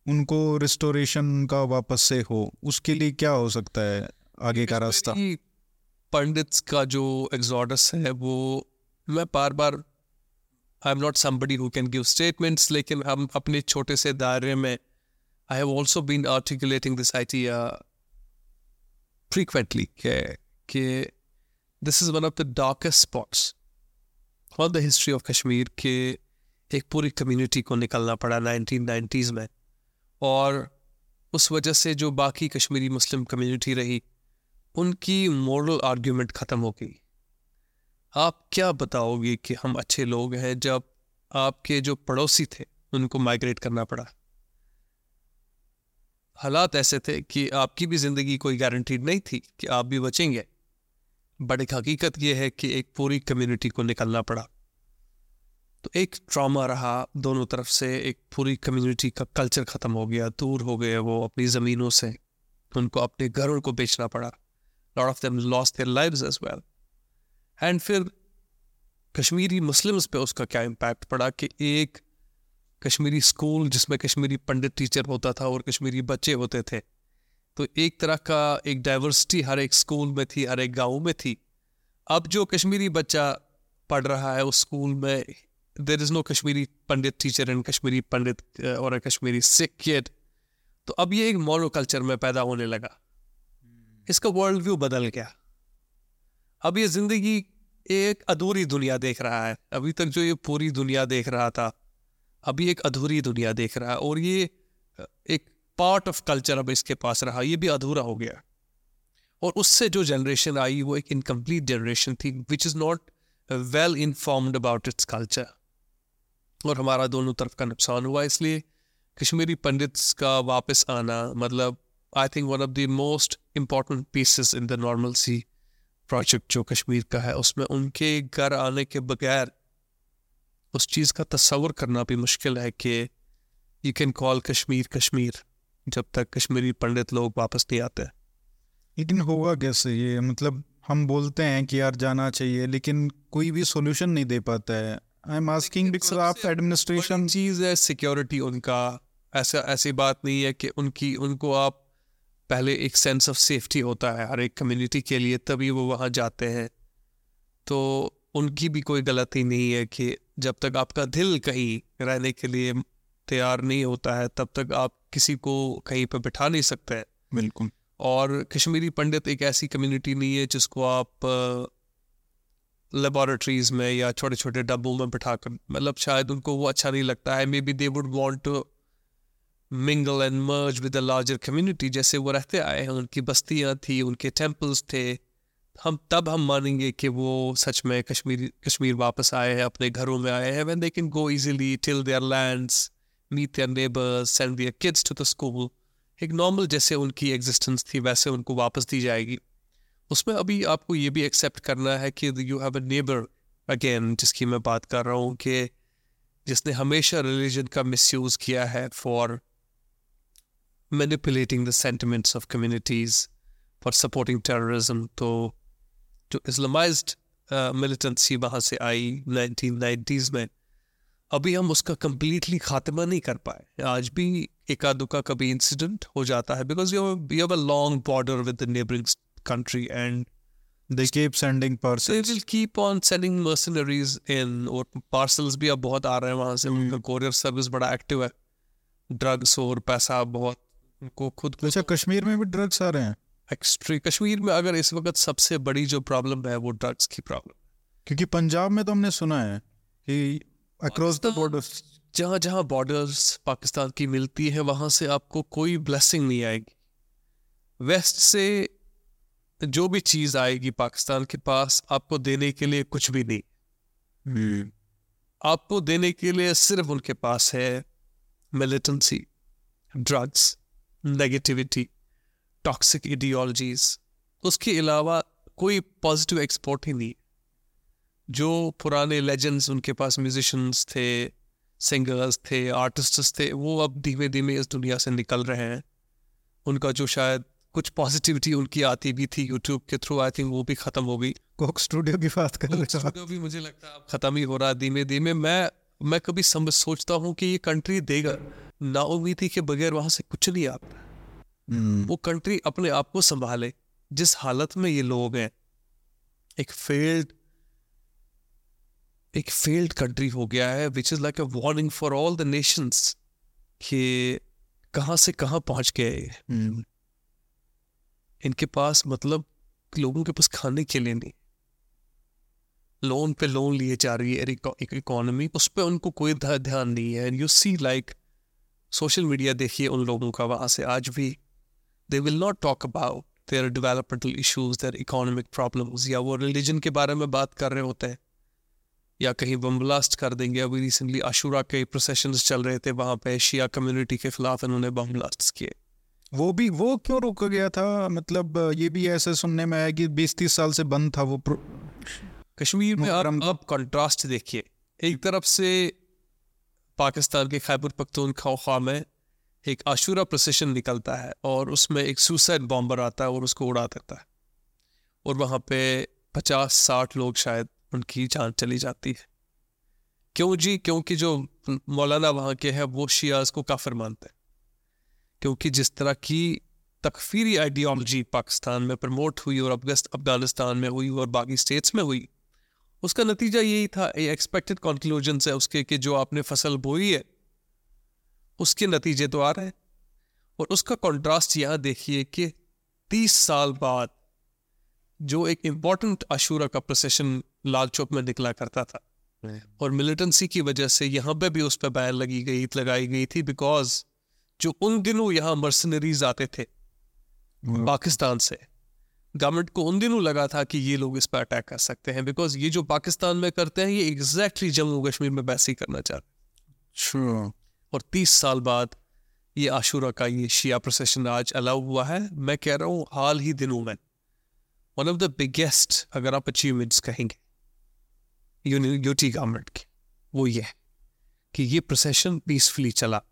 उनको रिस्टोरेशन का वापस से हो, उसके लिए क्या हो सकता है आगे का रास्ता? पंडित्स का जो एग्जॉडस है, वो मैं बार बार I am not somebody who can give statements लेकिन हम अपने छोटे से दायरे में I have also been articulating this idea कि कि this is one of the darkest spots on the history of Kashmir के एक पूरी कम्युनिटी को निकलना पड़ा 1990s में और उस वजह से जो बाकी कश्मीरी मुस्लिम कम्युनिटी रही उनकी मॉरल आर्ग्यूमेंट ख़त्म हो गई आप क्या बताओगे कि हम अच्छे लोग हैं जब आपके जो पड़ोसी थे उनको माइग्रेट करना पड़ा हालात ऐसे थे कि आपकी भी ज़िंदगी कोई गारंटीड नहीं थी कि आप भी बचेंगे बट एक हकीकत यह है कि एक पूरी कम्युनिटी को निकलना पड़ा। तो एक ट्रॉमा रहा दोनों तरफ़ से, एक पूरी कम्युनिटी का कल्चर ख़त्म हो गया, दूर हो गए वो अपनी ज़मीनों से। उनको अपने घरों को बेचना पड़ा। Lot of them lost their lives as well and फिर कश्मीरी मुस्लिम्स पे उसका क्या इम्पैक्ट पड़ा कि एक कश्मीरी स्कूल जिसमें कश्मीरी पंडित टीचर होता था और कश्मीरी बच्चे होते थे तो एक तरह का एक डाइवर्सिटी हर एक स्कूल में थी हर एक गाँव में थी। अब जो कश्मीरी बच्चा पढ़ रहा है उस स्कूल में there is no Kashmiri Pandit teacher and Kashmiri Pandit और कश्मीरी सिख किड तो अब ये एक मोनो कल्चर में पैदा होने लगा। इसका वर्ल्ड व्यू बदल गया। अब ये ज़िंदगी एक अधूरी दुनिया देख रहा है। अभी तक जो ये पूरी दुनिया देख रहा था अभी एक अधूरी दुनिया देख रहा है। और ये एक पार्ट ऑफ़ कल्चर अब इसके पास रहा, ये भी अधूरा हो गया। और उससे जो जनरेशन आई, वो एक इनकम्प्लीट जनरेशन थी which is not well informed about its culture और हमारा दोनों तरफ़ का नुकसान हुआ, इसलिए कश्मीरी पंडित्स का वापस आना मतलब I think one of the most important pieces in the normalcy project जो कश्मीर का है, उसमें उनके घर आने के बगैर उस चीज़ का तस्वर करना भी मुश्किल है कि you can call Kashmir Kashmir. जब तक कश्मीरी पंडित लोग वापस नहीं आते। लेकिन होगा कैसे ये? मतलब हम बोलते हैं कि यार जाना चाहिए लेकिन कोई भी सॉल्यूशन नहीं दे पाता है। I am asking because of administration चीज़ है सिक्योरिटी उनका। ऐसा ऐसी बात नहीं है कि उनकी उनको आप पहले एक सेंस ऑफ़ सेफ्टी होता है हर एक कम्युनिटी के लिए तभी वो वहाँ जाते हैं। तो उनकी भी कोई गलती नहीं है कि जब तक आपका दिल कहीं रहने के लिए तैयार नहीं होता है तब तक आप किसी को कहीं पर बिठा नहीं सकते हैं। बिल्कुल। और कश्मीरी पंडित एक ऐसी कम्युनिटी नहीं है जिसको आप लेबोरेटरीज में या छोटे छोटे डब्बों में बिठा कर मतलब शायद उनको वो अच्छा नहीं लगता है। Maybe they would want to mingle and merge with the larger community जैसे वो रहते आए हैं उनकी बस्तियाँ थी उनके टेम्पल्स थे। हम तब हम मानेंगे कि वो सच में कश्मीर कश्मीर वापस आए हैं अपने घरों में आए हैं when they can go easily till their lands meet their neighbours send their kids to the school एक नॉर्मल जैसे उनकी एग्जिस्टेंस थी वैसे उनको वापस दी जाएगी। उसमें अभी आपको ये भी एक्सेप्ट करना है कि you have a neighbour again जिसकी मैं बात कर रहा हूँ कि जिसने हमेशा रिलीजन का मिसयूज़ किया है for manipulating the sentiments of communities for supporting terrorism. तो जो इस्लामाइज्ड मिलिटेंसी uh, वहाँ से आई 1990s में। अभी हम उसका कम्प्लीटली खात्मा नहीं कर पाए। आज भी एक दुका कभी इंसिडेंट हो जाता है because you have a long border with the neighbouring country and they keep sending parcels they will keep on sending mercenaries in और parcels भी अब बहुत आ रहे हैं वहाँ से। Hmm. उनका कोरियर सर्विस बड़ा एक्टिव है। ड्रग्स और पैसा बहुत को खुद को अच्छा कश्मीर में भी ड्रग्स आ रहे हैं? एक्सट्री कश्मीर में अगर इस वक्त सबसे बड़ी जो प्रॉब्लम है वो ड्रग्स की प्रॉब्लम क्योंकि पंजाब में तो हमने सुना है कि अक्रॉस द बॉर्डर्स जहाँ जहाँ बॉर्डर्स पाकिस्तान की मिलती है वहाँ से आपको कोई ब्लेसिंग नहीं आएगी। वेस्ट से जो भी चीज़ आएगी पाकिस्तान के पास आपको देने के लिए कुछ भी नहीं। Hmm. आपको देने के लिए सिर्फ़ उनके पास है militancy drugs negativity toxic ideologies उसके अलावा कोई पॉजिटिव एक्सपोर्ट ही नहीं। जो पुराने लेजेंड्स उनके पास म्यूजिशंस थे सिंगर्स थे आर्टिस्ट्स थे वो अब धीमे धीमे इस दुनिया से निकल रहे हैं। उनका जो शायद कुछ पॉजिटिविटी उनकी आती भी थी यूट्यूब के थ्रू आई थिंक वो भी ख़त्म हो गई। कोक स्टूडियो की बात कर रहे स्टूडियो भी मुझे लगता है ख़त्म ही हो रहा है धीमे धीमे मैं मैं कभी समझ सोचता हूँ कि ये कंट्री देगा। नाउमीदी के बगैर वहाँ से कुछ नहीं आता hmm. वो कंट्री अपने आप को संभाले। जिस हालत में ये लोग हैं एक फेल्ड एक फेल्ड कंट्री हो गया है which is like a warning for all the nations कि कहाँ से कहाँ पहुँच गए hmm. इनके पास मतलब लोगों के पास खाने के लिए नहीं। लोन पे लोन लिए जा रही है एक इकोनॉमी उस पर उनको कोई ध्यान नहीं है। And you see like social media देखिए उन लोगों का वहाँ से आज भी they will not talk about their developmental issues their economic problems या वो रिलीजन के बारे में बात कर रहे होते हैं। या कहीं बम ब्लास्ट कर देंगे। अभी रिसेंटली आशूरा के प्रोसेशंस चल रहे थे वहाँ पे शिया कम्युनिटी के खिलाफ इन्होंने बम ब्लास्ट किए। वो भी वो क्यों रोका गया था? मतलब ये भी ऐसे सुनने में आया कि बीस तीस साल से बंद था वो कश्मीर में आप अब कंट्रास्ट देखिए। एक तरफ़ से पाकिस्तान के खैबर पख्तूनख्वा में एक आशूरा प्रोसेशन निकलता है और उसमें एक सुसाइड बॉम्बर आता है और उसको उड़ा देता है। और वहाँ पे पचास साठ लोग शायद उनकी जान चली जाती है। क्यों जी? क्योंकि जो मौलाना वहाँ के हैं, वो शियाज को काफिर मानते हैं। क्योंकि जिस तरह की तकफीरी आइडियोलॉजी पाकिस्तान में प्रमोट हुई और अफगस्त अफ़गानिस्तान में हुई और बाकी स्टेट्स में हुई, उसका नतीजा यही था एक्सपेक्टेड कंक्लूजन है उसके कि जो आपने फ़सल बोई है, उसके नतीजे तो आ रहे हैं। और उसका कंट्रास्ट यहाँ देखिए कि तीस साल बाद जो एक इंपॉर्टेंट अशूरा का प्रोसेशन लाल चौक में निकला करता था। और मिलिटेंसी की वजह से यहाँ पे भी उस पर बैन लगी गई लगाई गई थी बिकॉज़ जो उन दिनों यहाँ मर्सनरीज आते थे पाकिस्तान से गवर्नमेंट को उन दिनों लगा था कि ये लोग इस पर अटैक कर सकते हैं बिकॉज़ ये जो पाकिस्तान में करते हैं ये एग्जैक्टली जम्मू कश्मीर में वैसे ही करना चाहते हैं। और तीस साल बाद ये आशूरा का ये शिया प्रोसेशन आज अलाउ हुआ है। मैं कह रहा हूँ हाल ही दिनों में वन ऑफ़ द बिगेस्ट अगर आप अचीवमेंट्स कहेंगे यूटी गवर्नमेंट की। वो ये है कि ये प्रोसेशन पीसफुली चला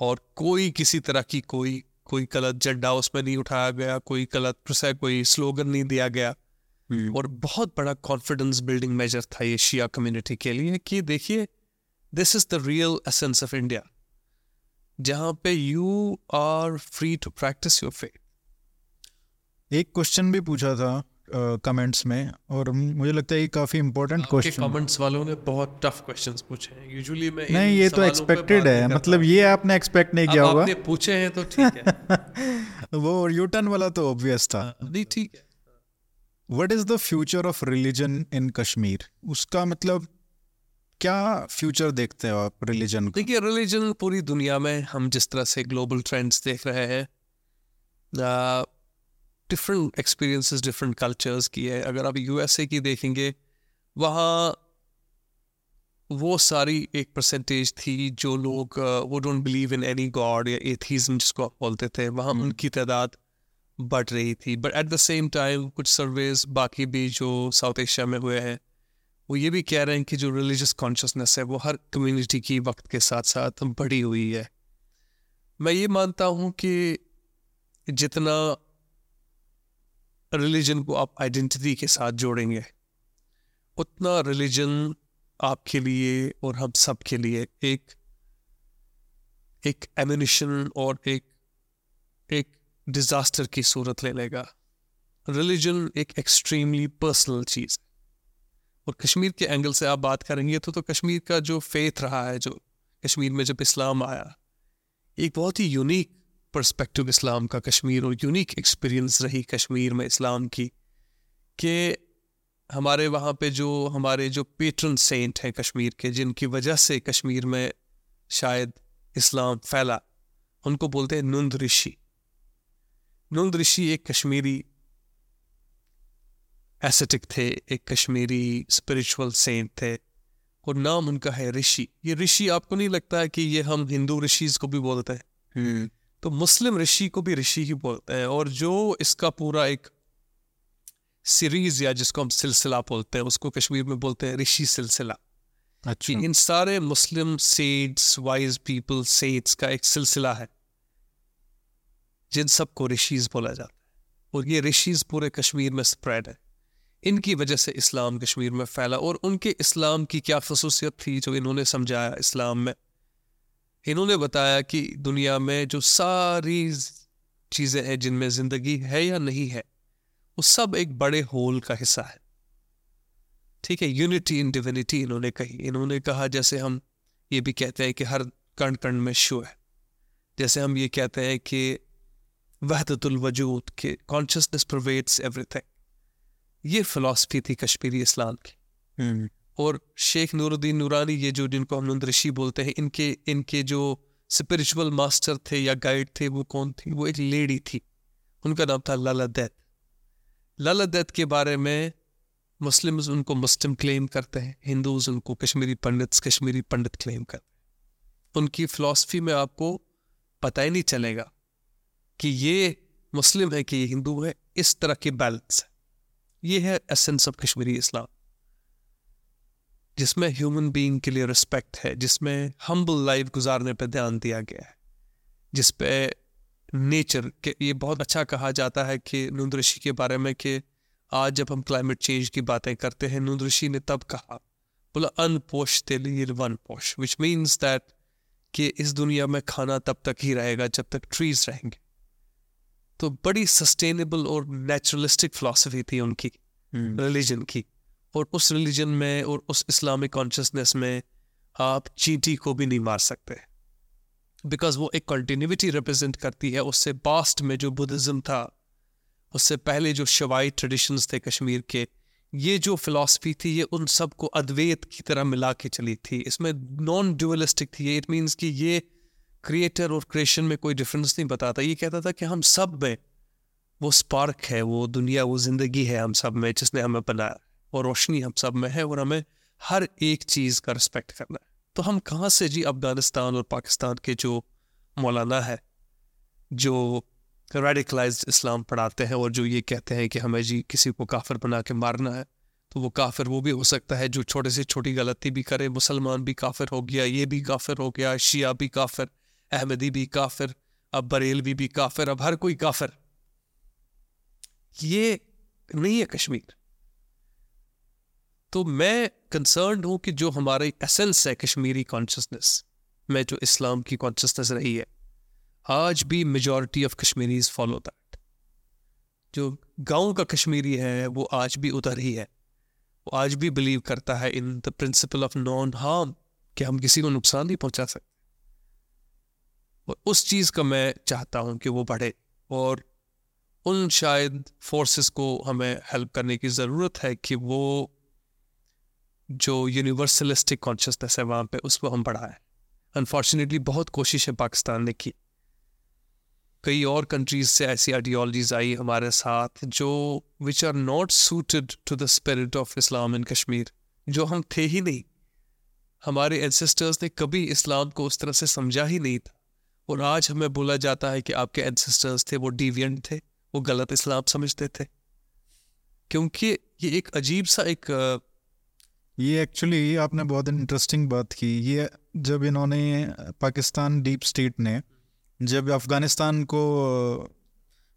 और कोई किसी तरह की कोई कोई गलत झंडा उसमें नहीं उठाया गया कोई गलत प्रोसेस कोई स्लोगन नहीं दिया गया। हम्म। और बहुत बड़ा कॉन्फिडेंस बिल्डिंग मेजर था ये शिया कम्युनिटी के लिए कि देखिए this is the real essence of India जहाँ पे you are free to practice your faith एक क्वेश्चन भी पूछा था कमेंट्स uh, में और मुझे लगता है ये काफ़ी इंपॉर्टेंट क्वेश्चन कमेंट्स वालों ने बहुत टफ क्वेश्चंस पूछे हैं। यूजुअली मैं नहीं ये तो एक्सपेक्टेड है। मतलब ये आपने एक्सपेक्ट नहीं किया होगा। आपने पूछे हैं तो ठीक है। वो यूटर्न वाला तो ऑब्वियस था। हाँ, नहीं ठीक है। What is the future of religion in Kashmir उसका मतलब क्या फ्यूचर देखते हो आप रिलीजन को? देखिए रिलीजन पूरी दुनिया में हम जिस तरह से ग्लोबल ट्रेंड्स देख रहे हैं डिफरेंट एक्सपीरियंसेस डिफरेंट कल्चर्स की है। अगर आप यूएसए की देखेंगे वहाँ वो सारी एक परसेंटेज थी जो लोग वो don't believe in any god या एथीज्म जिसको आप बोलते थे वहाँ hmm. उनकी तादाद बढ़ रही थी। But at the same time कुछ सर्वेज बाकी भी जो साउथ एशिया में हुए हैं वो ये भी कह रहे हैं कि जो रिलीजियस कॉन्शियसनेस है वो हर कम्युनिटी की वक्त के साथ साथ बढ़ी हुई है। मैं ये मानता हूँ कि जितना रिलीजन को आप आइडेंटिटी के साथ जोड़ेंगे। उतना रिलीजन आपके लिए और हम सब के लिए एक एक एमिनेशन और एक एक डिजास्टर की सूरत ले लेगा। रिलीजन एक एक्सट्रीमली पर्सनल चीज़ है। और कश्मीर के एंगल से आप बात करेंगे तो तो कश्मीर का जो फेथ रहा है, जो कश्मीर में जब इस्लाम आया, एक बहुत ही यूनिक पर्सपेक्टिव इस्लाम का कश्मीर और यूनिक एक्सपीरियंस रही कश्मीर में इस्लाम की कि हमारे वहाँ पे जो, हमारे जो पेट्रन सेंट हैं कश्मीर के, जिनकी वजह से कश्मीर में शायद इस्लाम फैला, उनको बोलते हैं नंद ऋषि। नंद ऋषि एक कश्मीरी एसेटिक थे, एक कश्मीरी स्पिरिचुअल सेंट थे, और नाम उनका है ऋषि। ये ऋषि आपको नहीं लगता है कि ये हम हिंदू ऋषि को भी बोलते हैं? हम्म। तो मुस्लिम ऋषि को भी ऋषि ही बोलते हैं और जो इसका पूरा एक सीरीज़ या जिसको हम सिलसिला बोलते हैं उसको कश्मीर में बोलते हैं ऋषि सिलसिला। अच्छा। इन सारे Muslim saints wise people saints का एक सिलसिला है जिन सबको ऋषिज बोला जाता है। और ये ऋषिज पूरे कश्मीर में स्प्रेड है। इनकी वजह से इस्लाम कश्मीर में फैला और उनके इस्लाम की क्या खसूसियत थी जो इन्होंने समझाया इस्लाम में? इन्होंने बताया कि दुनिया में जो सारी चीज़ें हैं, जिनमें ज़िंदगी है या नहीं है, वो सब एक बड़े होल का हिस्सा है। ठीक है यूनिटी इन डिविनिटी इन्होंने कही। इन्होंने कहा, जैसे हम ये भी कहते हैं कि हर कण कण में शो है। जैसे हम ये कहते हैं कि वहदतुल वजूद, के कॉन्शियसनेस प्रोवेट्स एवरीथिंग ये फिलॉसफी थी कश्मीरी इस्लाम की। हम्म। और शेख नूरुद्दीन नूरानी, ये जो जिनको हम लोग ऋषि बोलते हैं, इनके इनके जो स्पिरिचुअल मास्टर थे या गाइड थे, वो कौन थी? वो एक लेडी थी। उनका नाम था लाला दैत। लाला दैत के बारे में मुस्लिम्स उनको मुस्लिम क्लेम करते हैं, हिंदूज उनको कश्मीरी पंडित कश्मीरी पंडित क्लेम करते हैं। उनकी फ़िलासफ़ी में आपको पता ही नहीं चलेगा कि ये मुस्लिम है कि ये हिंदू है, इस तरह की बैलेंस है। ये है एसेंस ऑफ़ कश्मीरी इस्लाम। जिसमें ह्यूमन बीइंग के लिए रिस्पेक्ट है जिसमें हम्बल लाइफ गुजारने पर ध्यान दिया गया है जिस पे नेचर के ये बहुत अच्छा कहा जाता है कि नूंद ऋषि के बारे में कि आज जब हम क्लाइमेट चेंज की बातें करते हैं नूंद ऋषि ने तब कहा बोला अनपोष तेलीर वन पोष विच मीन्स दैट कि इस दुनिया में खाना तब तक ही रहेगा जब तक ट्रीज रहेंगे तो बड़ी सस्टेनेबल और नेचुरलिस्टिक फिलॉसफी थी उनकी रिलीजन hmm. की और उस रिलीजन में और उस इस्लामिक कॉन्शियसनेस में आप चींटी को भी नहीं मार सकते। बिकॉज़ वो एक कंटिन्यूटी रिप्रेजेंट करती है, उससे पास्ट में जो बुद्धिज़्म था, उससे पहले जो शवाई ट्रेडिशंस थे कश्मीर के, ये जो फिलॉसफी थी, ये उन सबको अद्वैत की तरह मिला के चली थी। इसमें नॉन ड्यूअलिस्टिक थी इट मीन्स कि ये क्रिएटर और क्रिएशन में कोई डिफरेंस नहीं बताता। ये कहता था कि हम सब में, वो स्पार्क है, वो दुनिया, वो ज़िंदगी है हम सब में, जिसने हमें बनाया। और रोशनी हम सब में है और हमें हर एक चीज़ का रिस्पेक्ट करना है। तो हम कहाँ से जी अफ़गानिस्तान और पाकिस्तान के जो मौलाना है, जो रेडिकलाइज इस्लाम पढ़ाते हैं और जो ये कहते हैं कि हमें जी किसी को काफिर बना के मारना है तो वो काफिर वो भी हो सकता है जो छोटे से छोटी गलती भी करे, मुसलमान भी काफिर हो गया, ये भी काफिर हो गया, शिया भी काफिर, अहमदी भी काफिर, अब बरेलवी भी काफिर, अब हर कोई काफिर। ये नहीं है कश्मीर। तो मैं कंसर्न हूँ कि जो हमारी एसेंस है कश्मीरी कॉन्शियसनेस में जो इस्लाम की कॉन्शियसनेस रही है, आज भी majority of Kashmiris follow that जो गाँव का कश्मीरी है, वो आज भी उधर ही है। वो आज भी बिलीव करता है in the principle of non harm कि हम किसी को नुकसान नहीं पहुँचा सकते। और उस चीज़ का मैं चाहता हूँ कि वो बढ़े, और उन शायद फोर्सेस को हमें हेल्प करने की ज़रूरत है कि वो जो यूनिवर्सलिस्टिक कॉन्शियसनेस है वहाँ पे, उसको हम बढ़ाएँ। अनफॉर्चुनेटली बहुत कोशिश है पाकिस्तान ने की। कई और कंट्रीज़ से ऐसी आइडियोलॉजीज आई हमारे साथ, जो which are not suited to the spirit of Islam in Kashmir जो हम थे ही नहीं। हमारे एंसेस्टर्स ने कभी इस्लाम को उस तरह से समझा ही नहीं था। और आज हमें बोला जाता है कि आपके एंसेस्टर्स थे, वो डिवियंट थे, वो गलत इस्लाम समझते थे। क्योंकि ये एक अजीब सा एक ये एक्चुअली आपने बहुत इंटरेस्टिंग बात की। ये जब इन्होंने, पाकिस्तान डीप स्टेट ने, जब अफ़गानिस्तान को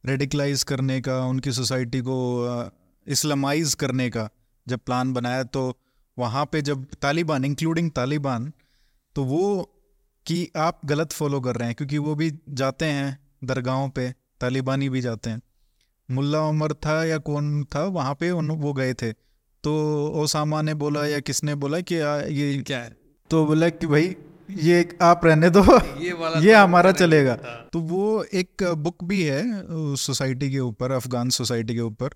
रेडिकलाइज करने का, उनकी सोसाइटी को इस्लामाइज करने का जब प्लान बनाया तो वहाँ पे जब तालिबान इंक्लूडिंग तालिबान तो वो कि आप गलत फॉलो कर रहे हैं, क्योंकि वो भी जाते हैं दरगाहों पे, तालिबानी भी जाते हैं। मुल्ला उमर था या कौन था, वहाँ पे उन, वो गए थे। तो ओसामा ने बोला या किसने बोला कि आ, ये क्या है? तो बोला कि भाई ये आप रहने दो। ये वाला ये तो हमारा चलेगा। तो वो एक बुक भी है सोसाइटी के ऊपर अफगान सोसाइटी के ऊपर।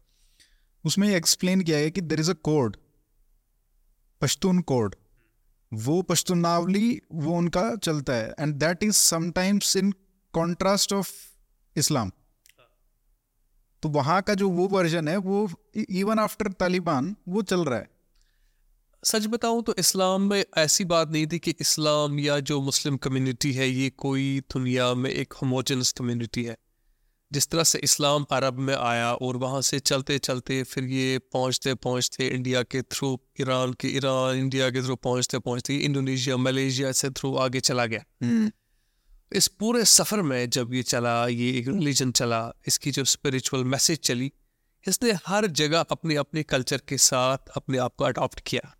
उसमें एक्सप्लेन किया है कि there is a code Pashtun code वो पश्तूनावली वो उनका चलता है। And that is sometimes in contrast of Islam तो वहाँ का जो वो वर्जन है वो इवन आफ्टर तालिबान वो चल रहा है। सच बताऊँ तो इस्लाम में ऐसी बात नहीं थी कि इस्लाम या जो मुस्लिम कम्युनिटी है ये कोई दुनिया में एक होमोजनस कम्युनिटी है। जिस तरह से इस्लाम अरब में आया और वहाँ से चलते चलते फिर ये पहुँचते पहुँचते इंडिया के थ्रू ईरान के ईरान इंडिया के थ्रू पहुँचते पहुँचते इंडोनेशिया मलेशिया से थ्रू आगे चला गया। हम्म। इस पूरे सफ़र में जब ये चला ये एक रिलीजन चला इसकी जो स्पिरिचुअल मैसेज चली इसने हर जगह अपने अपने कल्चर के साथ अपने आप को अडॉप्ट किया।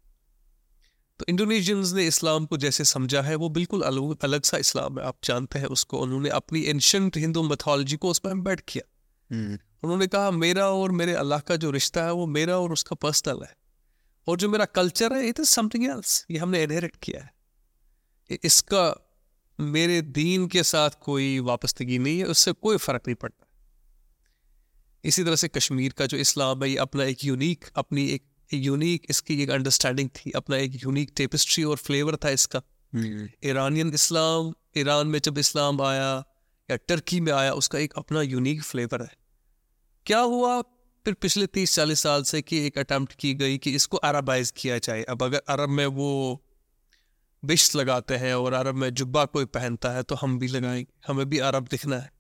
तो इंडोनेशियंस ने इस्लाम को जैसे समझा है वो बिल्कुल अलग, अलग सा इस्लाम है आप जानते हैं उसको। उन्होंने अपनी एंशंट हिंदू मैथोलॉजी को उसमें एम्बेड किया। हम्म। उन्होंने कहा मेरा और मेरे अल्लाह का जो रिश्ता है वो मेरा और उसका पर्सनल है। और जो मेरा कल्चर है इट इज़ समथिंग एल्स ये हमने इनहेरिट किया है। इसका मेरे दीन के साथ कोई वापस्तगी नहीं है उससे कोई फ़र्क नहीं पड़ता। इसी तरह से कश्मीर का जो इस्लाम है ये अपना एक यूनिक अपनी एक यूनिक इसकी एक अंडरस्टैंडिंग थी अपना एक यूनिक टेपिस्ट्री और फ्लेवर था इसका। ईरानियन हम्म। इस्लाम ईरान में जब इस्लाम आया या टर्की में आया उसका एक अपना यूनिक फ्लेवर है। क्या हुआ फिर पिछले तीस चालीस साल से कि एक अटेम्प्ट की गई कि इसको अरबाइज किया जाए? अब अगर अरब में वो बिश लगाते हैं और अरब में जुब्बा कोई पहनता है तो हम भी लगाएँगे हमें भी अरब दिखना है।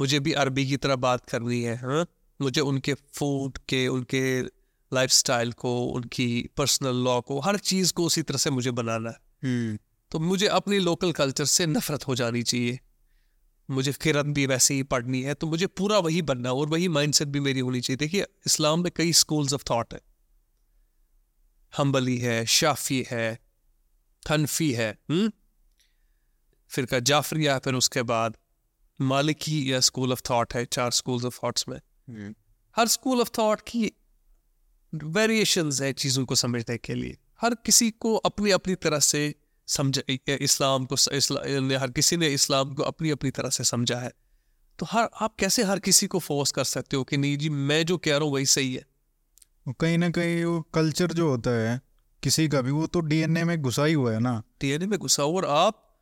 मुझे भी अरबी की तरह बात करनी है हाँ? मुझे उनके फ़ूड के उनके लाइफस्टाइल को उनकी पर्सनल लॉ को हर चीज़ को उसी तरह से मुझे बनाना है। हम्म। तो मुझे अपनी लोकल कल्चर से नफरत हो जानी चाहिए। मुझे किरत भी वैसे ही पढ़नी है तो मुझे पूरा वही बनना और वही माइंडसेट भी मेरी होनी चाहिए। देखिए इस्लाम में कई स्कूल्स ऑफ़ थॉट है। हम्बली है शाफी है हनफी है हुँ? फिर का जाफरिया फिर उसके बाद मालिकी या स्कूल ऑफ़ थॉट है चार स्कूल्स ऑफ़ थॉट्स में हम्म। हर स्कूल ऑफ़ थॉट की वेरिएशंस है चीज़ों को समझने के लिए हर किसी को अपनी अपनी तरह से समझ इस्लाम को इस्ला, हर किसी ने इस्लाम को अपनी अपनी तरह से समझा है तो हर आप कैसे हर किसी को फोर्स कर सकते हो कि नहीं जी मैं जो कह रहा हूँ वही सही है कहीं ना कहीं वो कल्चर जो होता है किसी का भी वो तो डीएनए में घुसा ही हुआ है ना। डीएनए में घुसा हुआ और आप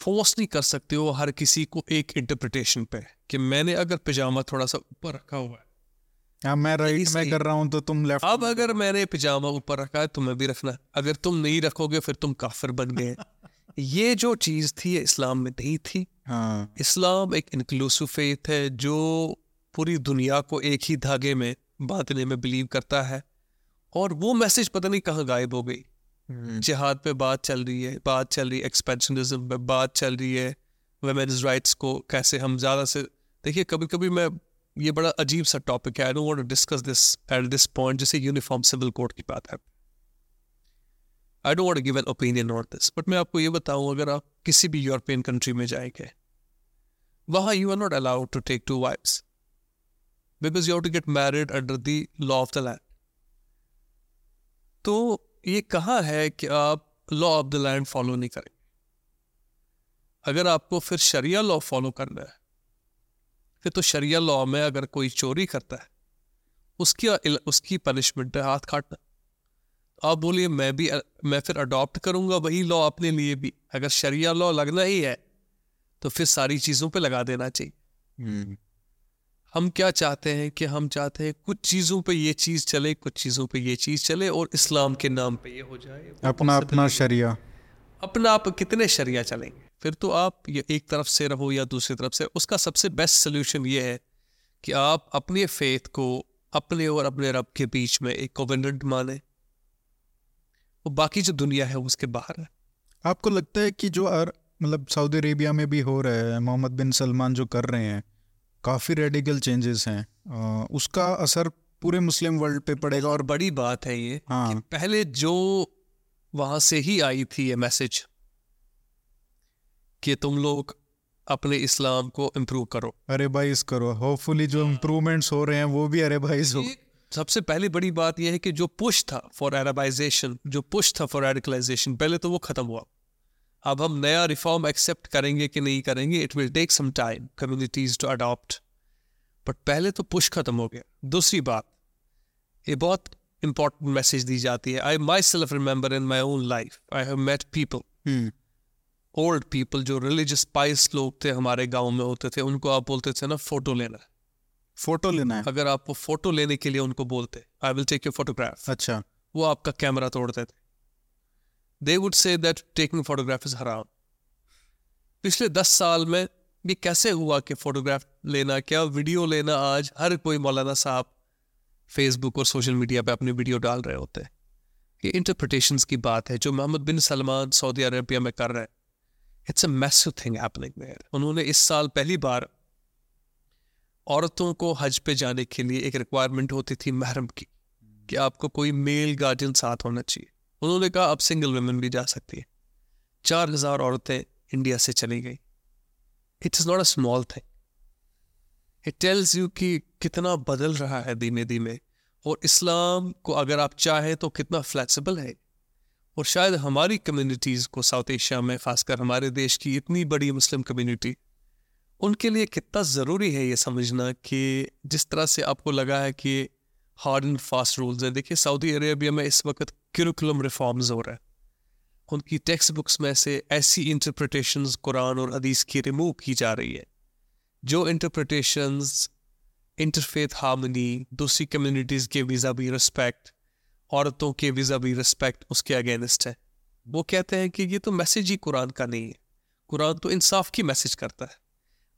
फोर्स नहीं कर सकते हो हर किसी को एक इंटरप्रिटेशन पे कि मैंने अगर पिजामा थोड़ा सा ऊपर रखा हुआ है। हाँ मैं राइट में कर रहा हूँ तो तुम लेफ़्ट अब अगर मैंने पिजामा ऊपर रखा है तुम्हें भी रखना अगर तुम नहीं रखोगे फिर तुम काफिर बन गए। ये जो चीज़ थी इस्लाम में नहीं थी। हाँ। इस्लाम एक इंक्लूसिव फेथ है जो पूरी दुनिया को एक ही धागे में बांधने में बिलीव करता है। और वो मैसेज पता नहीं कहाँ गायब हो गई। हम्म। जिहाद पे बात चल रही है बात चल रही है एक्सपेंशनिज्म पे बात चल रही है वेमेन्स राइट्स को कैसे हम ज़्यादा से देखिए कभी कभी मैं ये बड़ा अजीब सा टॉपिक है I don't want to discuss this at this point जैसे यूनिफॉर्म सिविल कोड की बात है। I don't want to give an opinion on this but मैं आपको ये बताऊँ अगर आप किसी भी यूरोपियन कंट्री में जाएँगे वहाँ you are not allowed to take two wives because you have to get married under the law of the land तो ये कहा है कि आप law of the land follow नहीं करेंगे अगर आपको फिर शरिया लॉ फॉलो करना है, फिर तो शरिया लॉ में अगर कोई चोरी करता है, उसकी उसकी पनिशमेंट है हाथ काटना। आप बोलिए, मैं भी, मैं फिर अडॉप्ट करूँगा वही लॉ अपने लिए भी। अगर शरिया लॉ लगना ही है तो फिर सारी चीज़ों पे लगा देना चाहिए। हम्म। हम क्या चाहते हैं कि हम चाहते हैं कुछ चीज़ों पे ये चीज़ चले कुछ चीज़ों पे ये चीज़ चले और इस्लाम के नाम पे ये हो जाए। अपना अपना शरिया। अपना आप कितने शरिया चलेंगे फिर तो आप ये एक तरफ़ से रहो या दूसरी तरफ़ से। उसका सबसे बेस्ट सोल्यूशन ये है कि आप अपने फेथ को अपने और अपने रब के बीच में एक कोवेनेंट माने। वो बाकी जो दुनिया है उसके बाहर है। आपको लगता है कि जो मतलब सऊदी अरेबिया में भी हो रहा है मोहम्मद बिन सलमान जो कर रहे हैं काफ़ी रेडिकल चेंजेस हैं। आ, उसका असर पूरे मुस्लिम वर्ल्ड पे पड़ेगा और बड़ी बात है ये हाँ। कि पहले जो वहाँ से ही आई थी ये मैसेज कि तुम लोग अपने इस्लाम को इम्प्रूव करो। अरे भाई इस करो। होपफुली जो इम्प्रूवमेंट्स हो रहे हैं वो भी अरे भाई हो सबसे पहली बड़ी बात यह है कि जो पुश था फॉर अरबाइजेशन जो पुश था फॉर रेडिकलाइजेशन पहले तो वो खत्म हुआ। अब हम नया रिफॉर्म एक्सेप्ट करेंगे कि नहीं करेंगे it will take some time communities to adopt but पहले तो पुश खत्म हो गया। दूसरी बात ये बहुत इंपॉर्टेंट मैसेज दी जाती है। I myself remember in my own life I have met people old people जो रिलीजियस पाइस लोग थे हमारे गाँव में होते थे उनको आप बोलते थे ना फ़ोटो लेना फ़ोटो लेना है। अगर आप वो फ़ोटो लेने के लिए उनको बोलते I will take your photograph अच्छा। वो आपका कैमरा तोड़ते थे। They would say that taking photograph is हराम पिछले दस साल में ये कैसे हुआ कि फोटोग्राफ लेना क्या वीडियो लेना आज हर कोई मौलाना साहब फेसबुक और सोशल मीडिया पे अपनी वीडियो डाल रहे होते हैं। ये इंटरप्रिटेशंस की बात है जो Mohammed bin Salman Saudi Arabia में कर रहे हैं। It's a massive thing happening there उन्होंने इस साल पहली बार औरतों को हज पे जाने के लिए एक रिक्वायरमेंट होती थी महरम की, कि आपको कोई मेल गार्जियन साथ होना चाहिए। उन्होंने कहा, अब सिंगल वुमेन भी जा सकती है. चार हज़ार औरतें इंडिया से चली गई। It is not a small thing it tells you कि कितना बदल रहा है धीमे धीमे। और इस्लाम को अगर आप चाहें तो कितना फ्लेक्सिबल है। और शायद हमारी कम्युनिटीज़ को साउथ एशिया में, खासकर हमारे देश की इतनी बड़ी मुस्लिम कम्युनिटी उनके लिए कितना ज़रूरी है ये समझना कि जिस तरह से आपको लगा है कि हार्ड एंड फास्ट रूल्स हैं। देखिए सऊदी अरेबिया में इस वक्त करिकुलम रिफॉर्म्स हो रहा है। उनकी टेक्स्ट बुक्स में से ऐसी इंटरप्रिटेशंस कुरान और हदीस की रिमूव की जा रही है। जो इंटरप्रिटेशंस इंटरफेथ हार्मनी दूसरी कम्युनिटीज़ के वीज़ा भी रिस्पेक्ट औरतों के वीज़ा भी रिस्पेक्ट उसके अगेंस्ट है। वो कहते हैं कि ये तो मैसेज ही कुरान का नहीं है। कुरान तो इंसाफ की मैसेज करता है।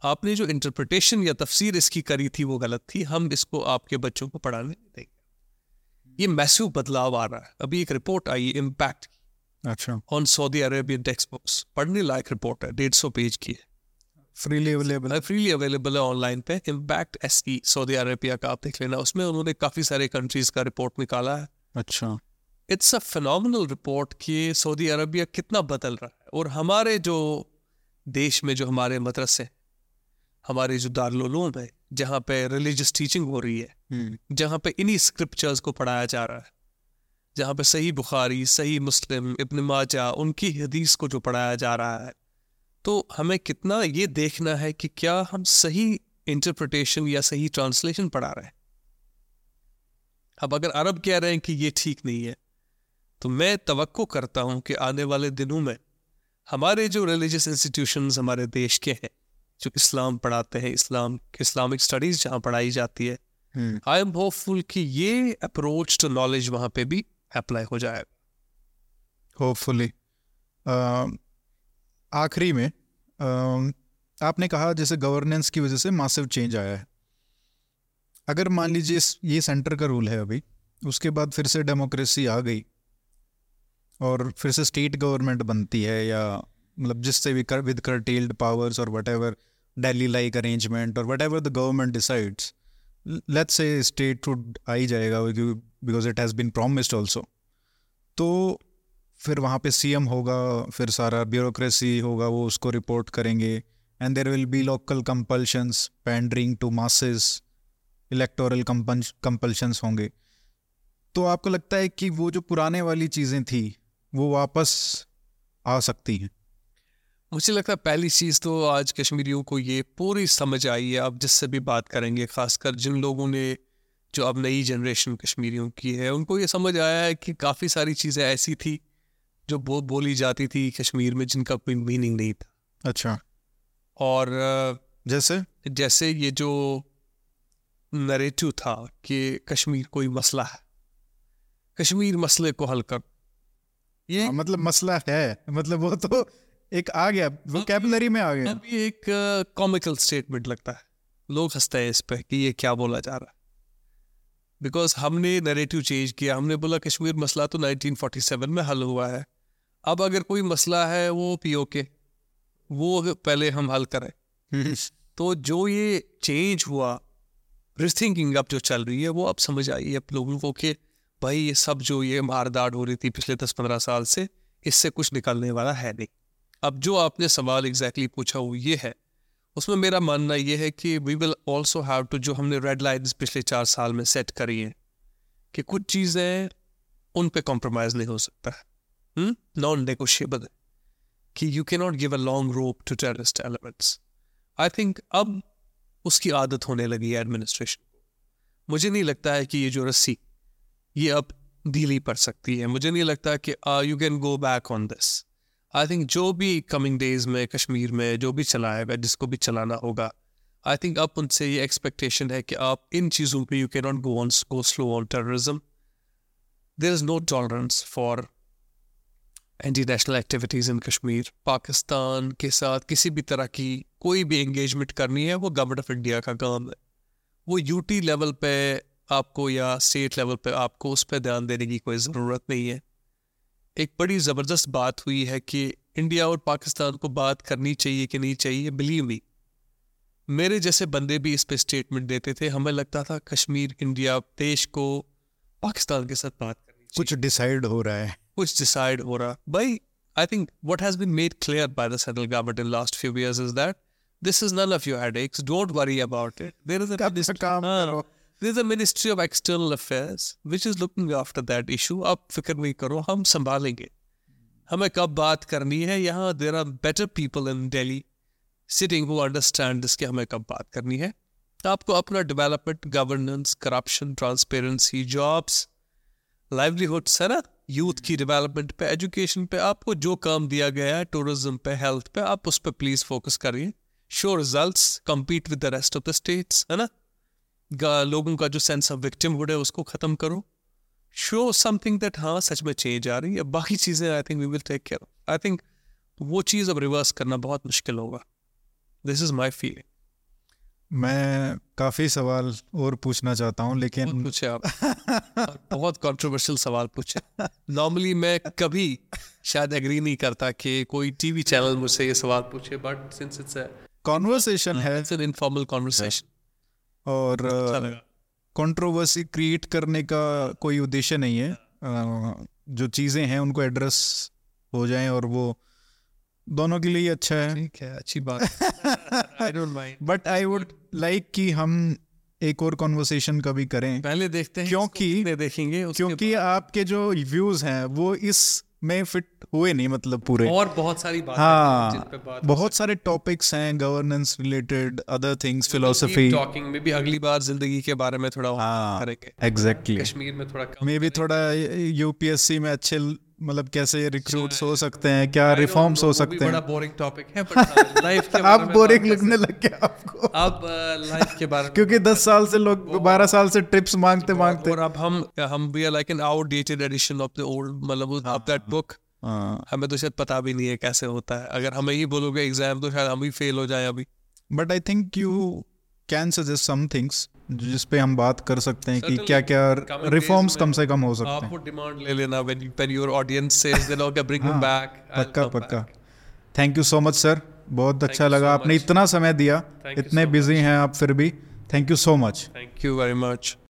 आपने जो इंटरप्रिटेशन या तफसीर इसकी करी थी वो गलत थी हम इसको आपके बच्चों को पढ़ाने नहीं देंगे। ये मैसिव बदलाव आ रहा है। अभी एक रिपोर्ट आई इम्पैक्ट की। अच्छा। On Saudi Arabian textbooks पढ़ने लायक रिपोर्ट है डेढ़ सौ पेज की है। फ्रीली अवेलेबल है फ्रीली अवेलेबल है ऑनलाइन पे। Impact S E Saudi Arabia का आप देख लेना। उसमें उन्होंने काफ़ी सारे कंट्रीज़ का रिपोर्ट निकाला है। अच्छा। इट्स अ फिनोमिनल रिपोर्ट कि सऊदी अरबिया कितना बदल रहा है। और हमारे जो देश में जो हमारे मदरसे हमारे जो दारूम है जहाँ पे रिलीजियस टीचिंग हो रही है हम्म। जहाँ पे इन्हीं स्क्रिप्चर्स को पढ़ाया जा रहा है जहाँ पे सही बुखारी सही मुस्लिम इब्न माजा उनकी हदीस को जो पढ़ाया जा रहा है तो हमें कितना ये देखना है कि क्या हम सही इंटरप्रिटेशन या सही ट्रांसलेशन पढ़ा रहे हैं अब अगर अरब कह रहे हैं कि ये ठीक नहीं है तो मैं तवक्को करता हूँ कि आने वाले दिनों में हमारे जो रिलीजियस इंस्टीट्यूशंस हमारे देश के हैं जो इस्लाम पढ़ाते हैं इस्लाम इस्लामिक स्टडीज़ जहाँ पढ़ाई जाती है। आई एम होपफुल कि ये अप्रोच टू नॉलेज वहाँ पे भी अप्लाई हो जाएगा होपफुली आखिरी में अम, आपने कहा जैसे गवर्नेंस की वजह से मासिव चेंज आया है। अगर मान लीजिए ये सेंटर का रूल है अभी उसके बाद फिर से डेमोक्रेसी आ गई और फिर से स्टेट गवर्नमेंट बनती है या मतलब जिससे भी कर विद करटेल्ड पावर्स और whatever daily like arrangement और whatever the government decides let's say state would आ ही जाएगा because it has been promised also तो फिर वहाँ पे सीएम होगा, फिर सारा ब्यूरोक्रेसी होगा, वो उसको रिपोर्ट करेंगे and there will be local compulsions pandering to masses electoral compulsions होंगे। तो आपको लगता है कि वो जो पुराने वाली चीज़ें थी, वो वापस आ सकती हैं? मुझे लगता है पहली चीज़ तो आज कश्मीरियों को ये पूरी समझ आई है अब जिससे भी बात करेंगे खासकर जिन लोगों ने जो अब नई जनरेशन कश्मीरियों की है उनको ये समझ आया है कि काफ़ी सारी चीज़ें ऐसी थी जो बो, बोली जाती थी कश्मीर में जिनका कोई मीनिंग नहीं था। अच्छा। और जैसे? जैसे ये जो नरेटिव था कि कश्मीर कोई मसला है कश्मीर मसले को हल कर ये हाँ, मतलब मसला है मतलब वो तो एक आ गया वो कैबलरी में आ गया। अब ये एक कॉमिकल uh, स्टेटमेंट लगता है। लोग हँसते हैं इस पर कि ये क्या बोला जा रहा है। बिकॉज़ हमने नरेटिव चेंज किया हमने बोला कश्मीर मसला तो 1947 में हल हुआ है। अब अगर कोई मसला है वो पीओके वो पहले हम हल करें। तो जो ये चेंज हुआ रिथिंकिंग अब जो चल रही है वो अब समझ आई है अब लोगों को कि भाई ये सब जो ये मारदाड़ हो रही थी पिछले दस पंद्रह साल से इससे कुछ निकलने वाला है नहीं। अब जो आपने सवाल एग्जैक्टली exactly पूछा वो ये है। उसमें मेरा मानना ये है कि we will also have to जो हमने रेड लाइन्स पिछले चार साल में सेट करी हैं, कि कुछ चीज़ें उन पे कॉम्प्रोमाइज़ नहीं हो सकता। है नॉन नेगोशिएबल है, कि you can not give a long rope to terrorist elements I think अब उसकी आदत होने लगी है एडमिनिस्ट्रेशन को। मुझे नहीं लगता है कि ये जो रस्सी, ये अब ढीली पड़ सकती है। मुझे नहीं लगता कि you can go back on this I think जो भी कमिंग डेज़ में, कश्मीर में, जो भी चलाएगा जिसको भी चलाना होगा आई थिंक अब उनसे ये एक्सपेक्टेशन है कि आप इन चीज़ों पे you can not go on go slow on terrorism there is no tolerance for anti national activities in Kashmir Pakistan के साथ किसी भी तरह की कोई भी एंगेजमेंट करनी है, वो गवर्नमेंट ऑफ़ इंडिया का काम है। वो यूटी लेवल पे आपको या स्टेट लेवल पे आपको उस पर ध्यान देने की कोई ज़रूरत नहीं है। एक बड़ी ज़बरदस्त बात हुई है कि इंडिया और पाकिस्तान को बात करनी चाहिए कि नहीं चाहिए बिलीव मी मेरे जैसे बंदे भी इस पे स्टेटमेंट देते थे। हमें लगता था कश्मीर इंडिया देश को पाकिस्तान के साथ बात करनी चाहिए। कुछ डिसाइड हो रहा है। कुछ डिसाइड हो रहा। भाई I think what made clear by the central government in last few years is that this is none of your headaches. Don't worry about it. There is a अपना ministry, काम करो। a ministry of external affairs which is looking after that issue. आप फ़िक्र नहीं करो, हम संभालेंगे। हमें कब बात करनी है? यहाँ there are better people in Delhi sitting who understand this कि हमें कब बात करनी है। आपको अपना development governance corruption transparency jobs livelihoods है ना? यूथ की डेवलपमेंट पे एजुकेशन पे, आपको जो काम दिया गया है टूरिज़्म पे हेल्थ पे, आप उस पर प्लीज़ फोकस करिए। Show results compete with the rest of the states, है ना? लोगों का जो सेंस ऑफ़ विक्टिमहुड है उसको खत्म करो। शो समथिंग दैट हाँ सच में चेंज आ रही है। बाकी चीज़ें I think we will take care I think वो चीज़ अब रिवर्स करना बहुत मुश्किल होगा। दिस इज़ माई फीलिंग मैं काफ़ी सवाल और पूछना चाहता हूँ लेकिन पूछे आप। बहुत कंट्रोवर्शियल सवाल पूछे। नॉर्मली मैं कभी शायद एग्री नहीं करता कि कोई टीवी चैनल मुझसे ये सवाल पूछे बट सिंस इट्स कॉन्वर्सेशन है इट्स एन इनफॉर्मल कॉन्वर्सेशन और अच्छा कंट्रोवर्सी क्रिएट करने का कोई उद्देश्य नहीं है। जो चीज़ें हैं उनको एड्रेस हो जाएँ और वो दोनों के लिए अच्छा है। ठीक है अच्छी बात। I don't mind but I would like कि हम एक और कॉन्वर्सेशन कभी करें। पहले देखते हैं क्योंकि- देखेंगे क्योंकि आपके जो व्यूज़ हैं वो इस में फिट हुए नहीं मतलब पूरे। और बहुत सारी बातें हैं जिन पे बात बहुत सारे टॉपिक्स हैं governance related other things philosophy talking में भी अगली बार ज़िंदगी के बारे में थोड़ा हाँ करेंगे। एग्जैक्टली कश्मीर में थोड़ा मे भी थोड़ा यूपीएससी में अच्छे मतलब कैसे रिक्रूट्स हो सकते हैं क्या रिफॉर्म्स हो भी सकते बड़ा बोरिंग टॉपिक है बट लाइफ के आप बोरिंग लगने लग गया आपको। अब लाइफ के बारे में क्योंकि दस साल से लोग बारह साल से टिप्स मांगते मांगते और अब हम हम are like an outdated edition of the old मतलब ऑफ़ दैट बुक हाँ हमें तो शायद पता भी नहीं है कैसे होता है। अगर हमें ही बोलोगे एग्ज़ाम तो शायद हम ही फेल हो जाए अभी। But I think you can suggest some things जिस पे हम बात कर सकते हैं कि क्या क्या रिफॉर्म्स कम से कम हो सकते आप हैं। वो डिमांड ले लेना when you when your audience says they लोग ब्रिंग हिम बैक पक्का पक्का। Thank you so much sir बहुत अच्छा लगा। so आपने इतना समय दिया। Thank इतने बिज़ी हैं आप फिर भी। Thank you so much thank you very much